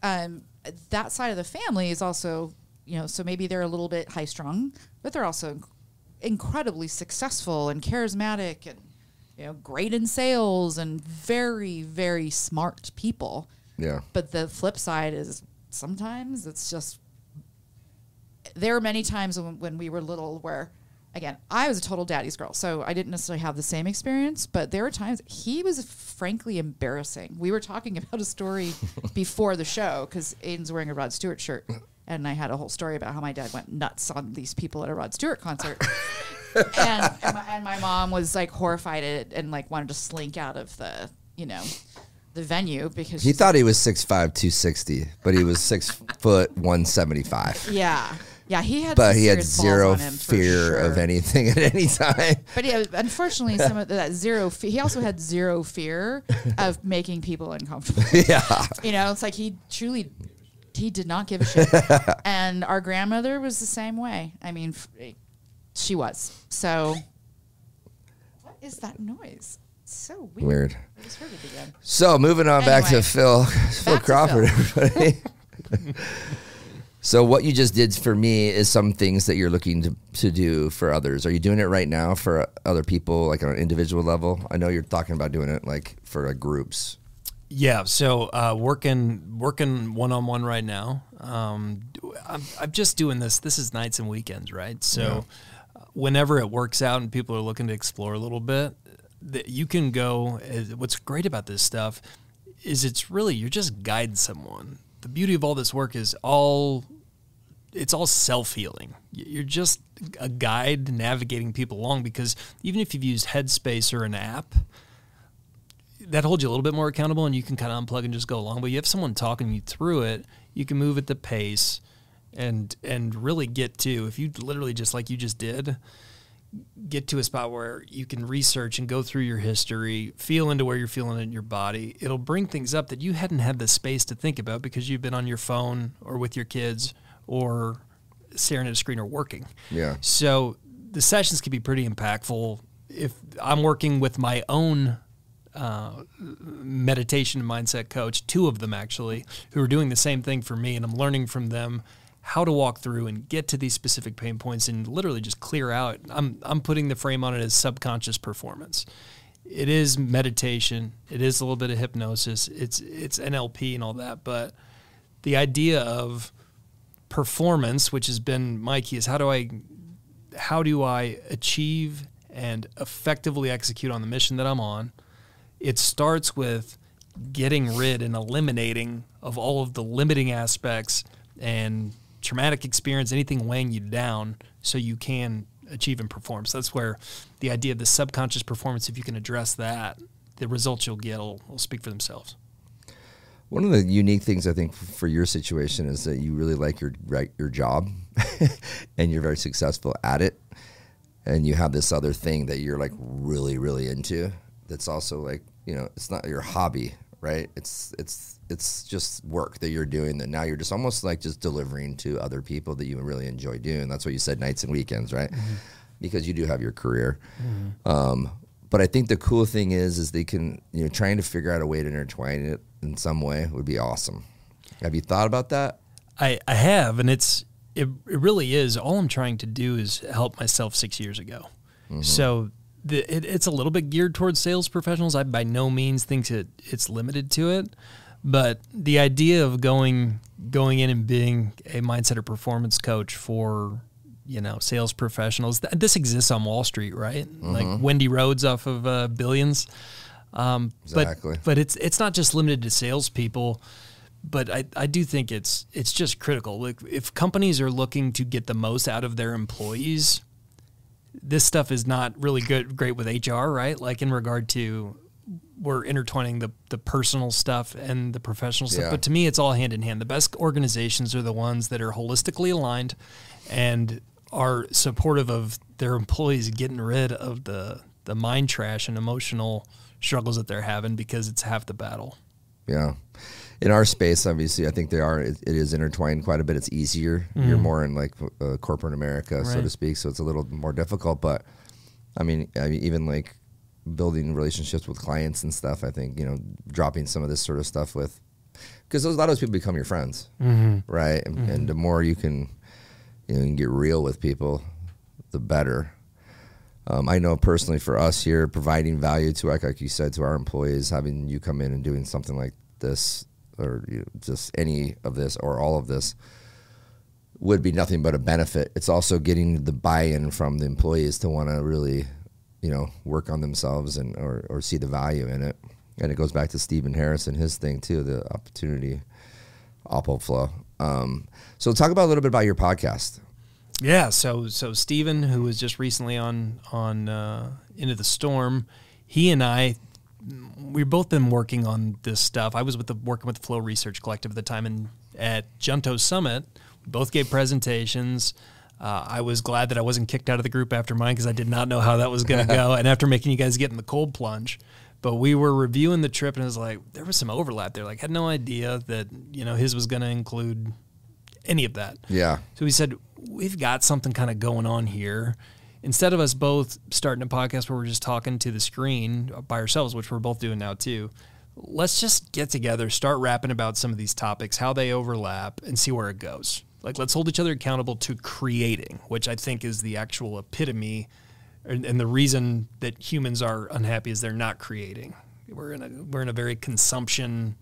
um, that side of the family is also, you know, so maybe they're a little bit high strung, but they're also incredibly successful and charismatic and you know great in sales and very very smart people. Yeah. But the flip side is sometimes it's just there are many times when, when we were little where again, I was a total daddy's girl, so I didn't necessarily have the same experience. But there were times he was frankly embarrassing. We were talking about a story before the show because Aiden's wearing a Rod Stewart shirt, and I had a whole story about how my dad went nuts on these people at a Rod Stewart concert. and, and, my, and my mom was like horrified at it and like wanted to slink out of the, you know, the venue because He thought he was 6'5", 260, but he was six foot one seventy five. yeah, yeah, he had, But he had zero on him for fear of anything at any time. But yeah, unfortunately, some of that zero. Fe- he also had zero fear of making people uncomfortable. yeah. You know, it's like he truly, he did not give a shit. and our grandmother was the same way. I mean, she was. So, what is that noise? It's so weird. Weird. I just heard it again. So moving on back to Anyway. Phil, Phil to Crawford, everybody. so what you just did for me is some things that you're looking to, to do for others. Are you doing it right now for other people, like on an individual level? I know you're talking about doing it like for like groups. Yeah, so uh, working working one on one right now. Um, I'm, I'm just doing this. This is nights and weekends, right? So uh, whenever it works out and people are looking to explore a little bit, that you can go. What's great about this stuff is it's really you're just guiding someone. The beauty of all this work is all it's all self healing. You're just a guide navigating people along because even if you've used Headspace or an app, that holds you a little bit more accountable and you can kind of unplug and just go along. But you have someone talking you through it, you can move at the pace and and really get to if you literally just like you just did get to a spot where you can research and go through your history, feel into where you're feeling in your body. It'll bring things up that you hadn't had the space to think about because you've been on your phone or with your kids or staring at a screen or working. Yeah. So the sessions can be pretty impactful. If I'm working with my own uh, meditation and mindset coach, two of them actually, who are doing the same thing for me, and I'm learning from them how to walk through and get to these specific pain points and literally just clear out. I'm I'm putting the frame on it as subconscious performance. It is meditation. It is a little bit of hypnosis. It's it's NLP and all that, but the idea of performance, which has been my key, is how do I how do I achieve and effectively execute on the mission that I'm on? It starts with getting rid and eliminating of all of the limiting aspects and traumatic experience, anything weighing you down, so you can achieve and perform. So that's where the idea of the subconscious performance, if you can address that, the results you'll get will, will speak for themselves. One of the unique things I think for your situation is that you really like your your job, and you're very successful at it, and you have this other thing that you're like really really into. That's also like you know it's not your hobby, right? It's it's it's just work that you're doing that now you're just almost like just delivering to other people that you really enjoy doing. That's what you said nights and weekends, right? Mm-hmm. Because you do have your career. Mm-hmm. Um, but I think the cool thing is, is they can, you know, trying to figure out a way to intertwine it in some way would be awesome. Have you thought about that? I, I have, and it's it, it really is. All I'm trying to do is help myself six years ago. Mm-hmm. So the, it, it's a little bit geared towards sales professionals. I by no means think that it's limited to it, but the idea of going going in and being a mindset or performance coach for you know sales professionals th- this exists on Wall Street, right? Like Wendy Rhodes off of uh, Billions. Um, Exactly. But but it's it's not just limited to salespeople but I, I do think it's it's just critical. Like if companies are looking to get the most out of their employees, this stuff is not really good great with HR, right? Like in regard to we're intertwining the the personal stuff and the professional stuff. Yeah. But to me it's all hand in hand. The best organizations are the ones that are holistically aligned and are supportive of their employees getting rid of the the mind trash and emotional struggles that they're having because it's half the battle. Yeah. In our space, obviously, I think they are. It, it is intertwined quite a bit. It's easier. You're more in like uh, corporate America, so to speak. So it's a little more difficult. But I mean, I mean, even like building relationships with clients and stuff. I think you know, dropping some of this sort of stuff with because a lot of those people become your friends, right? And, and the more you can, you know, you can get real with people, the better. Um, I know personally for us here, providing value to, like, like you said, to our employees, having you come in and doing something like this, or you know, just any of this, or all of this, would be nothing but a benefit. It's also getting the buy-in from the employees to want to really, you know, work on themselves and or, or see the value in it. And it goes back to Steven Harris and his thing too, the opportunity, Oppo flow. Um, so talk about a little bit about your podcast. Yeah, so so Steven, who was just recently on on uh, Into the Storm, he and I we've both been working on this stuff. I was with the working with the Flow Research Collective at the time, and at Junto Summit, we both gave presentations. Uh, I was glad that I wasn't kicked out of the group after mine because I did not know how that was going to go. and after making you guys get in the cold plunge, but we were reviewing the trip, and it was like there was some overlap there. Like, had no idea that you know his was going to include any of that. Yeah. So we said we've got something kind of going on here. Instead of us both starting a podcast where we're just talking to the screen by ourselves, which we're both doing now too, let's just get together, start rapping about some of these topics, how they overlap, and see where it goes. Like, let's hold each other accountable to creating, which I think is the actual epitome and, the reason that humans are unhappy is they're not creating. We're in a we're in a very consumption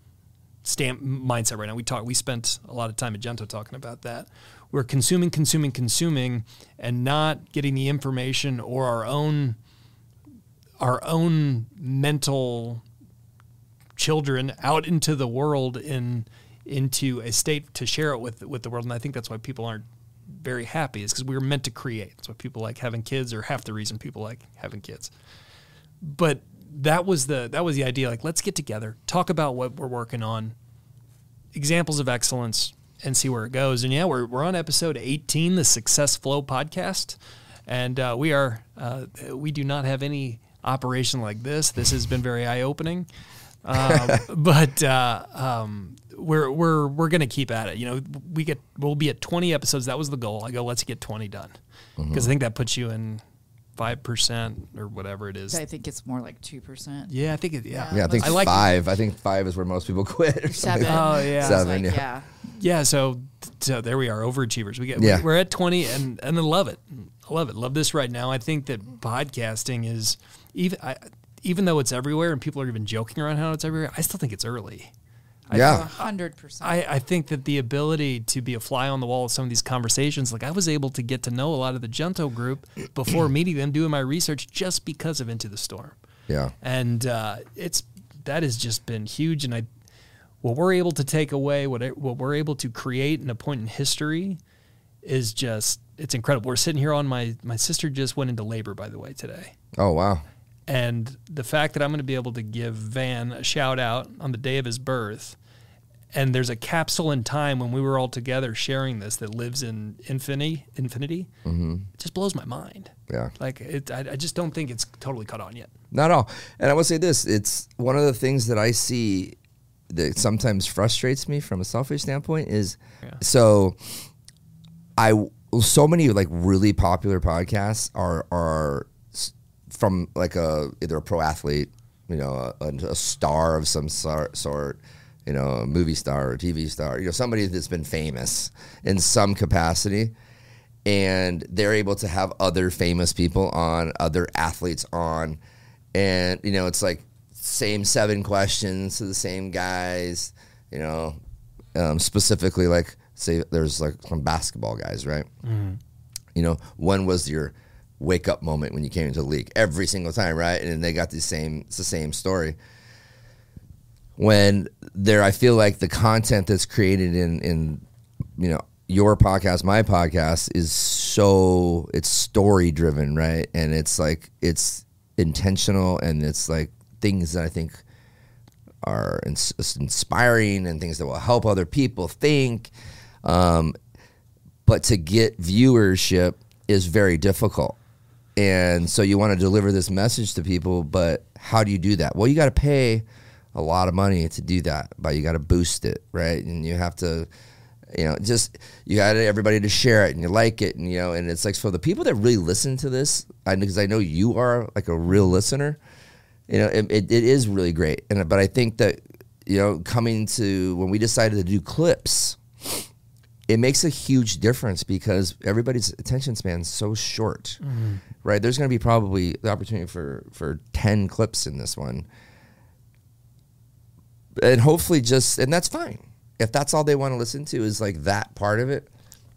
stamp mindset right now. We talk we spent a lot of time at Junto talking about that. We're consuming, consuming, consuming, and not getting the information or our own our own mental children out into the world in into a state to share it with with the world. And I think that's why people aren't very happy is because we were meant to create. That's why people like having kids, or half the reason people like having kids. But that was the that was the idea. Like, let's get together, talk about what we're working on, examples of excellence, and see where it goes. And yeah, we're we're on episode eighteen, the Success Flow podcast, and uh, we are uh, we do not have any operation like this. This has been very eye opening. um, but uh, um, we're we're we're gonna keep at it. You know, we get we'll be at 20 episodes. That was the goal. I go, let's get 20 done because I think that puts you in five percent or whatever it is. I think it's more like two percent. Yeah, I think it. Yeah, Yeah, I think I like- five. I think five is where most people quit. Or something. Seven. Oh, yeah. Seven, like, yeah. yeah. yeah. So so there we are, overachievers. We get Yeah. we're at 20 and and I love it. I love it. Love this right now. I think that podcasting is even I, even though it's everywhere and people are even joking around how it's everywhere. I still think it's early. I Yeah. Hundred percent. I, I think that the ability to be a fly on the wall of some of these conversations, like I was able to get to know a lot of the Junto group before meeting them, doing my research just because of Into the Storm. Yeah. And uh, it's that has just been huge. And I, what we're able to take away, what it- what we're able to create in a point in history, is just it's incredible. We're sitting here on my my sister just went into labor by the way today. Oh wow. And the fact that I'm going to be able to give Van a shout out on the day of his birth, and there's a capsule in time when we were all together sharing this that lives in infinity, infinity, Mm-hmm. it just blows my mind. Yeah. Like it, I, I just don't think it's totally caught on yet. Not all. And I will say this: it's one of the things that I see that sometimes frustrates me from a selfish standpoint is Yeah. so I so many like really popular podcasts are are from like a either a pro athlete, you know, a, a star of some sort, sort, you know, a movie star or TV star, you know, somebody that's been famous in some capacity. And they're able to have other famous people on, other athletes on, and you know it's like same seven questions to the same guys, you know, um, specifically like say there's like some basketball guys, right? You know, when was your wake up moment when you came into the league? Every single time, right? And they got the same, it's the same story when there I feel like the content that's created in in you know your podcast my podcast is so it's story driven right and it's like it's intentional and it's like things that I think are ins- inspiring and things that will help other people think um, but to get viewership is very difficult and so you want to deliver this message to people but how do you do that? Well you got to pay a lot of money to do that but you got to boost it right? And you have to you know just you got everybody to share it and you like it and you know and it's like for the people that really listen to this I because I, know you are like a real listener you know it, it, it is really great. And but i think that you know coming to when we decided to do clips it makes a huge difference because everybody's attention span is so short mm-hmm. right? There's going to be probably the opportunity for for 10 clips in this one. And hopefully just and that's fine. If that's all they want to listen to is like that part of it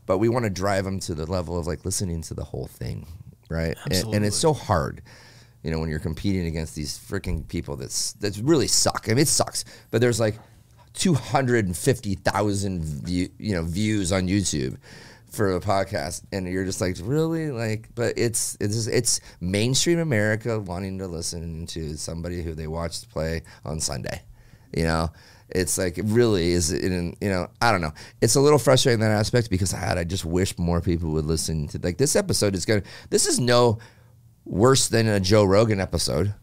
but we want to drive them to the level of like listening to the whole thing, right? And, and it's so hard, you know, when you're competing against these freaking people that's that's really suck. I mean, it sucks, but there's like two hundred and fifty thousand view, you know, views on YouTube for a podcast, and you're just like, really, like, but it's it's it's mainstream America wanting to listen to somebody who they watched play on Sunday, you know. It's like it really is, in, you know. I don't know. It's a little frustrating that aspect because I, I just wish more people would listen to like this episode is gonna. This is no worse than a Joe Rogan episode.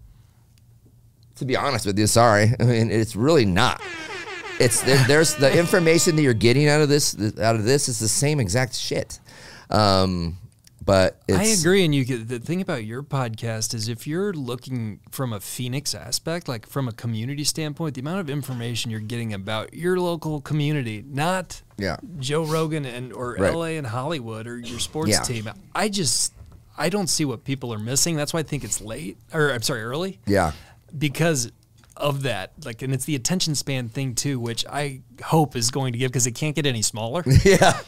To be honest with you, sorry. I mean, it's really not. It's there, there's the information that you're getting out of this out of this is the same exact shit. Um, but I agree, and you get, the thing about your podcast is if you're looking from a Phoenix aspect, like from a community standpoint, the amount of information you're getting about your local community, not Yeah. Joe Rogan and or Right. LA and Hollywood or your sports Yeah. team. I just I don't see what people are missing. That's why I think it's late or I'm sorry, early Yeah. because of that. Like, and it's the attention span thing too, which I hope is going to give because it can't get any smaller. Yeah.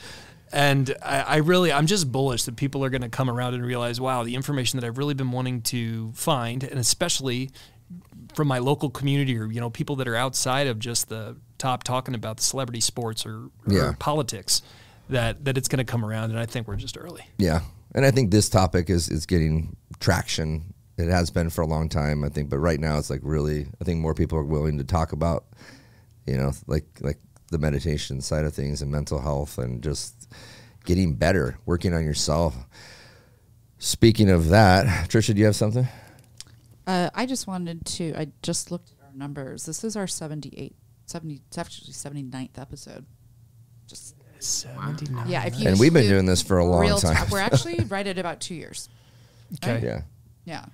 And I, I really, I'm just bullish that people are going to come around and realize, wow, the information that I've really been wanting to find, and especially from my local community or you know people that are outside of just the top talking about the celebrity sports or, or Yeah. politics, that that it's going to come around. And I think we're just early. Yeah, and I think this topic is is getting traction. It has been for a long time, I think, but right now it's like really. I think more people are willing to talk about, you know, like like the meditation side of things and mental health and just getting better, working on yourself. Speaking of that, Trisha, do you have something? Uh, I just wanted to. I just looked at our numbers. This is our 78, 70, it's actually 79th episode. Just Seventy-nine. yeah, if you And we've been doing this for a long real time. we're actually right at about two years. Okay. Yeah, Yeah.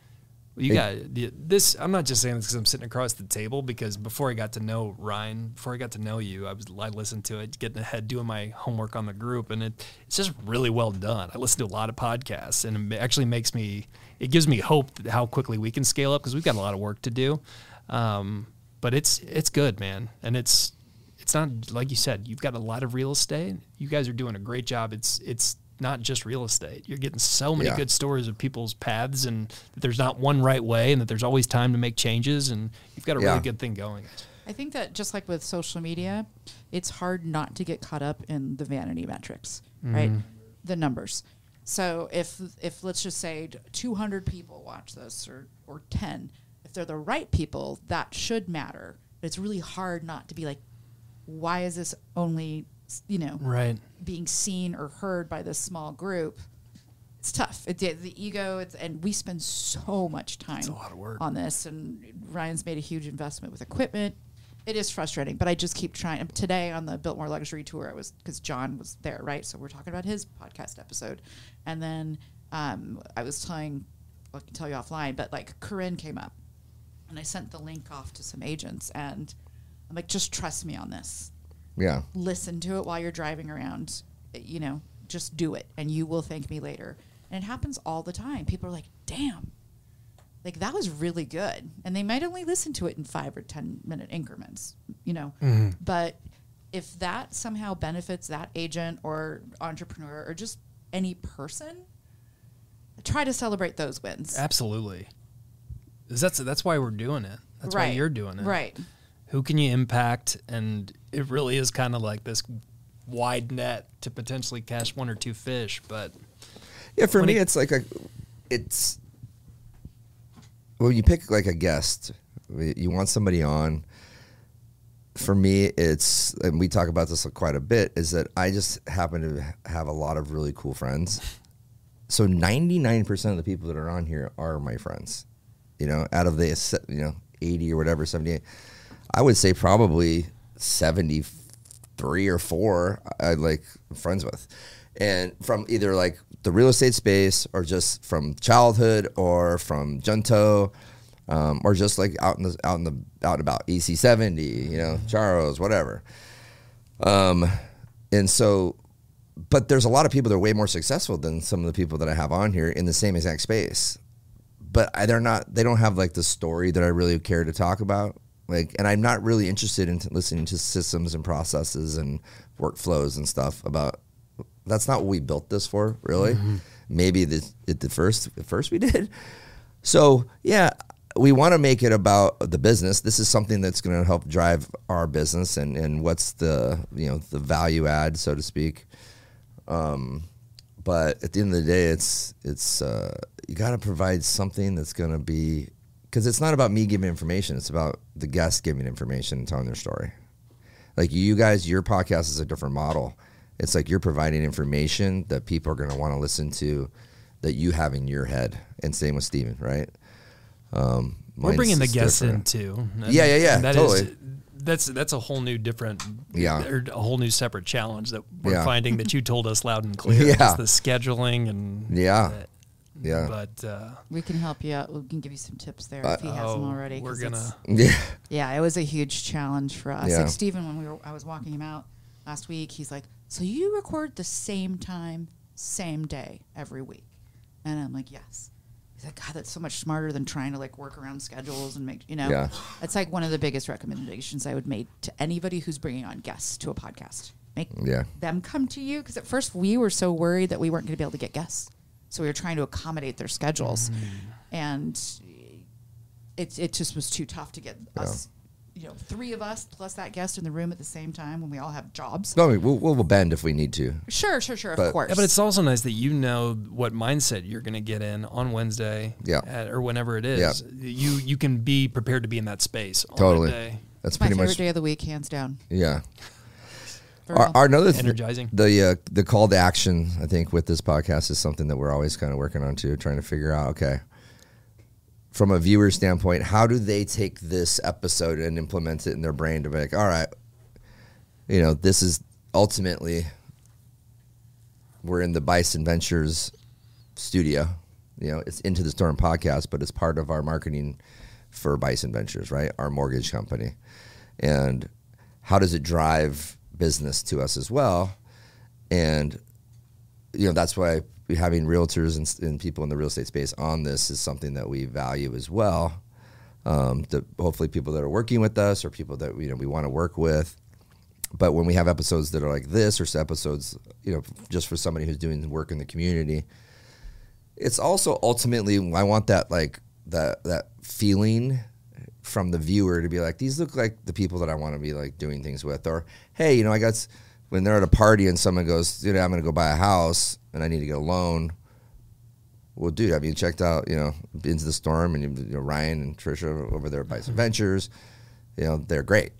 You got this. I'm not just saying this because I'm sitting across the table. Because before I got to know Ryan, before I got to know you, I was I listened to it, getting ahead, doing my homework on the group, and it it's just really well done. I listen to a lot of podcasts, and it actually makes me it gives me hope that how quickly we can scale up because we've got a lot of work to do. Um, but it's it's good, man, and it's it's not like you said. You've got a lot of real estate. You guys are doing a great job. It's it's not just real estate. You're getting so many Yeah. good stories of people's paths and that there's not one right way and that there's always time to make changes and you've got a Yeah. really good thing going. I think that just like with social media, it's hard not to get caught up in the vanity metrics, right? Mm-hmm. The numbers. So if if let's just say 200 people watch this or or 10, if they're the right people, that should matter. But it's really hard not to be like, why is this only you know Right. being seen or heard by this small group? It's tough. It's the the ego, it's, and we spend so much time a lot of work. on this. And Ryan's made a huge investment with equipment. It is frustrating, but I just keep trying. Today on the Biltmore Luxury tour, I was because John was there, right? So we're talking about his podcast episode, and then um, I was telling, I can tell you offline, but like Corinne came up, and I sent the link off to some agents, and I'm like, just trust me on this yeah, listen to it while you're driving around. You know, just do it and you will thank me later. And it happens all the time. People are like, damn, like that was really good. And they might only listen to it in five or 10 minute increments, you know. Mm-hmm. But if that somehow benefits that agent or entrepreneur or just any person, try to celebrate those wins. Absolutely. 'Cause That's that's why we're doing it. That's why you're doing it. Right. Who can you impact? And it really is kind of like this wide net to potentially catch one or two fish. But yeah. For me, it- it's like a, it's. Well, you pick like a guest. You want somebody on. For me, it's and we talk about this quite a bit. Is that I just happen to have a lot of really cool friends. So ninety nine percent of the people that are on here are my friends. You know, out of the you know eighty or whatever seventy eight, I would say probably seventy three or four I like friends with, and from either like the real estate space or just from childhood or from Junto. Um, or just like out in the out in the out about EC seventy, you know, Charles, whatever. Um, and so, but there's a lot of people that are way more successful than some of the people that I have on here in the same exact space. But they're not. They don't have like the story that I really care to talk about. Like, and I'm not really interested in t- listening to systems and processes and workflows and stuff about that's not what we built this for, really. Maybe the, the first at first we did. So yeah, we want to make it about the business. This is something that's going to help drive our business and and what's the you know the value add, so to speak. Um, but at the end of the day, it's it's uh, you got to provide something that's going to be because it's not about me giving information; it's about the guest giving information and telling their story. Like you guys, your podcast is a different model. It's like you're providing information that people are going to want to listen to, that you have in your head. And same with Steven, right? Um, We're bringing the guests in too. And- Yeah, yeah, yeah, that totally. is- that's that's a whole new different, Yeah. or a whole new separate challenge that we're Yeah. finding that you told us loud and clear. Yeah. The scheduling and Yeah, yeah, But uh, We can help you out. We can give you some tips there Uh, if he has them oh, already. we're 'cause gonna. yeah. Yeah, it was a huge challenge for us. Yeah. Like Steven, when we were, I was walking him out last week, he's like, "So you record the same time, same day every week?" And I'm like, "Yes." He's like, "God, that's so much smarter than trying to like work around schedules and make you know." Yeah. It's like one of the biggest recommendations I would make to anybody who's bringing on guests to a podcast. Make Yeah. them come to you because at first we were so worried that we weren't going to be able to get guests, so we were trying to accommodate their schedules, mm. and it it just was too tough to get us, you know, three of us plus that guest in the room at the same time when we all have jobs. No, I mean, we'll, we'll bend if we need to. Sure, sure, sure, But- of course. Yeah, but it's also nice that you know what mindset you're going to get in on Wednesday, Yeah. at- or whenever it is. You you can be prepared to be in that space on Totally. that day. That's my pretty favorite much day of the week, hands down. yeah. Our, our another th- Energizing. the uh, the call to action I think with this podcast is something that we're always kind of working on too, trying to figure out okay, from a viewer standpoint, how do they take this episode and implement it in their brain to be like, all right, you know, this is ultimately we're in the Bison Ventures studio. You know, it's into the storm podcast, but it's part of our marketing for Bison Ventures, right? Our mortgage company. And how does it drive business to us as well? And you know, that's why having realtors and, and people in the real estate space on this is something that we value as well. Um, the, hopefully, people that are working with us or people that you know we want to work with. But when we have episodes that are like this, or episodes, you know, just for somebody who's doing work in the community, it's also ultimately I want that like that that feeling from the viewer to be like these look like the people that I want to be like doing things with. Or hey you know I got when they're at a party and someone goes dude, I'm going to go buy a house and I need to get a loan. Well dude have you checked out you know into the storm and you know Ryan and Trisha over there at Bison Ventures you know they're great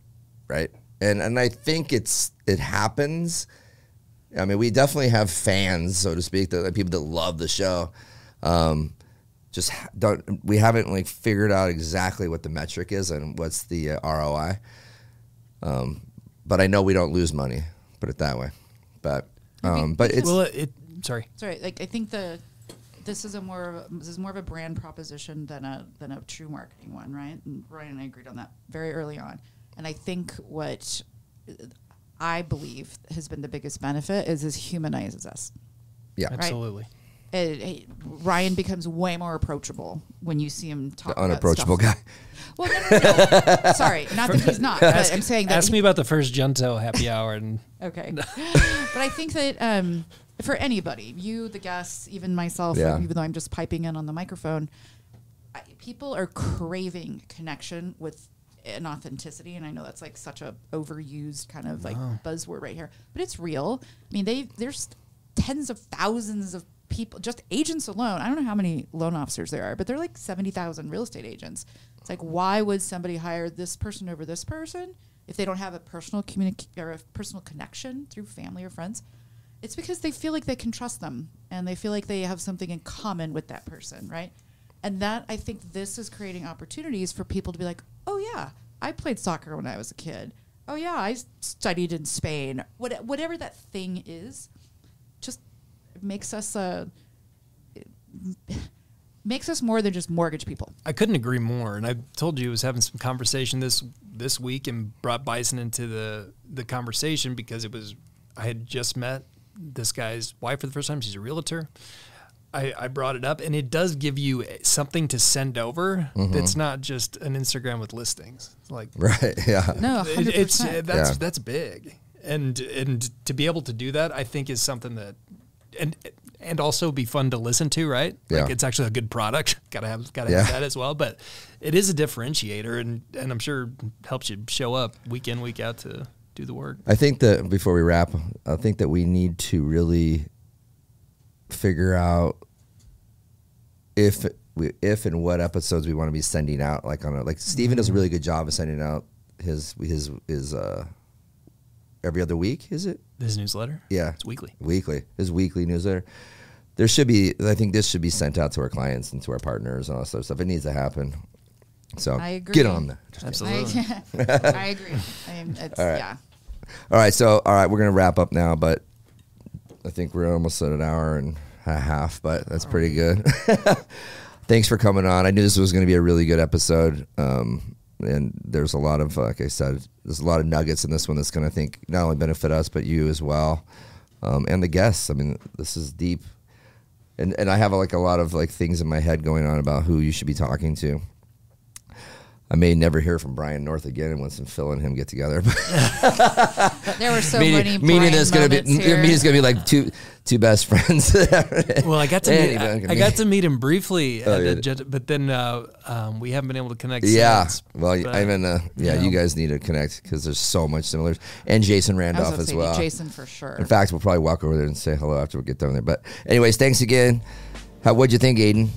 right? And and I think it's it happens. I mean, we definitely have fans, so to speak, that that people that love the show. Um, just don't we haven't like figured out exactly what the metric is and what's the uh, ROI. Um, but I know we don't lose money. Put it that way. But um, but it's well, it, it sorry. Sorry, like I think the this is a more of a, this is more of a brand proposition than a than a true marketing one, right? And Ryan and I agreed on that very early on. And I think what I believe has been the biggest benefit is this humanizes us. yeah, Absolutely. It, it- Ryan becomes way more approachable when you see him talk. the about unapproachable stuff. guy. Well, no, no, no. Sorry, not that he's not. But I'm saying that Ask me about the first Junto happy hour, and Okay. but I think that um, for anybody, you, the guests, even myself, Yeah. even though I'm just piping in on the microphone, I, people are craving connection with an authenticity, and I know that's like such a overused kind of like buzzword right here, but it's real. I mean, they there's tens of thousands of people, just agents alone. I don't know how many loan officers there are, but they're like seventy thousand real estate agents. It's like, why would somebody hire this person over this person if they don't have a personal communic- or a personal connection through family or friends? It's because they feel like they can trust them and they feel like they have something in common with that person, right? And that I think this is creating opportunities for people to be like, oh yeah, I played soccer when I was a kid. Oh yeah, I studied in Spain. What, whatever that thing is, just makes us uh, makes us more than just mortgage people. I couldn't agree more. And I told you I was having some conversation this this week and brought Bison into the the conversation because it was I had just met this guy's wife for the first time. She's a realtor. I, I brought it up, and it does give you something to send over. That's not just an Instagram with listings. Like Right. Yeah. No, it- it's that's Yeah. that's big. and and to be able to do that, I think is something that and and also be fun to listen to, right? Like Yeah. it's actually a good product. gotta have gotta Yeah. have that as well. But it is a differentiator, and and I'm sure helps you show up week in week out to do the work. I think that before we wrap, I think that we need to really figure out if we, if and what episodes we want to be sending out. Like on a like Steven does a really good job of sending out his his his uh every other week. Is it? This newsletter, Yeah, it's weekly. weekly. His weekly newsletter. There should be. I think this should be sent out to our clients and to our partners and all that sort of stuff. It needs to happen. So I agree. get on that. Absolutely. I, I agree. I am, it's, Yeah. All right, so all right, we're gonna wrap up now, but I think we're almost at an hour and a half, but that's pretty good. Thanks for coming on. I knew this was going to be a really good episode, um, and there's a lot of, like I said, there's a lot of nuggets in this one that's going to, think, not only benefit us but you as well, um, and the guests. I mean, this is deep, and and I have like a lot of like things in my head going on about who you should be talking to. I may never hear from Brian North again once Phil and him get together. There were so meaning, many meaning Brian it's gonna be moments here. meaning it's gonna be like two two best friends. Well, I got to meet, I, I got to meet him briefly, Oh, at yeah. the but then uh, um, we haven't been able to connect. yeah, since. well, But, I mean, uh, yeah, you you guys need to connect because there's so much similar. And Jason Randolph as well. Jason for sure. In fact, we'll probably walk over there and say hello after we get down there. But anyways, thanks again. How what'd you think, Aiden?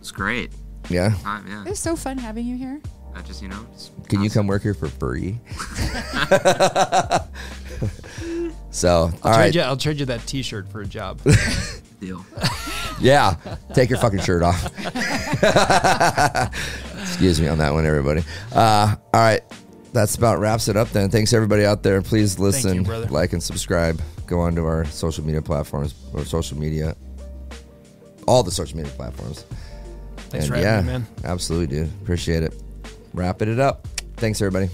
It's great. Yeah, Time, yeah. it was so fun having you here. I just you know. Just can you come work here for free? so, I'll right, trade you. I'll trade you that T-shirt for a job. Deal. yeah, take your fucking shirt off. Excuse me on that one, everybody. Uh, all right. That's about wraps it up then. Thanks everybody out there. Please listen, brother. like, and subscribe. Go on to our social media platforms or social media, all the social media platforms. Thanks And for having yeah, me, man. Absolutely, dude. Appreciate it. Wrapping it up. Thanks everybody.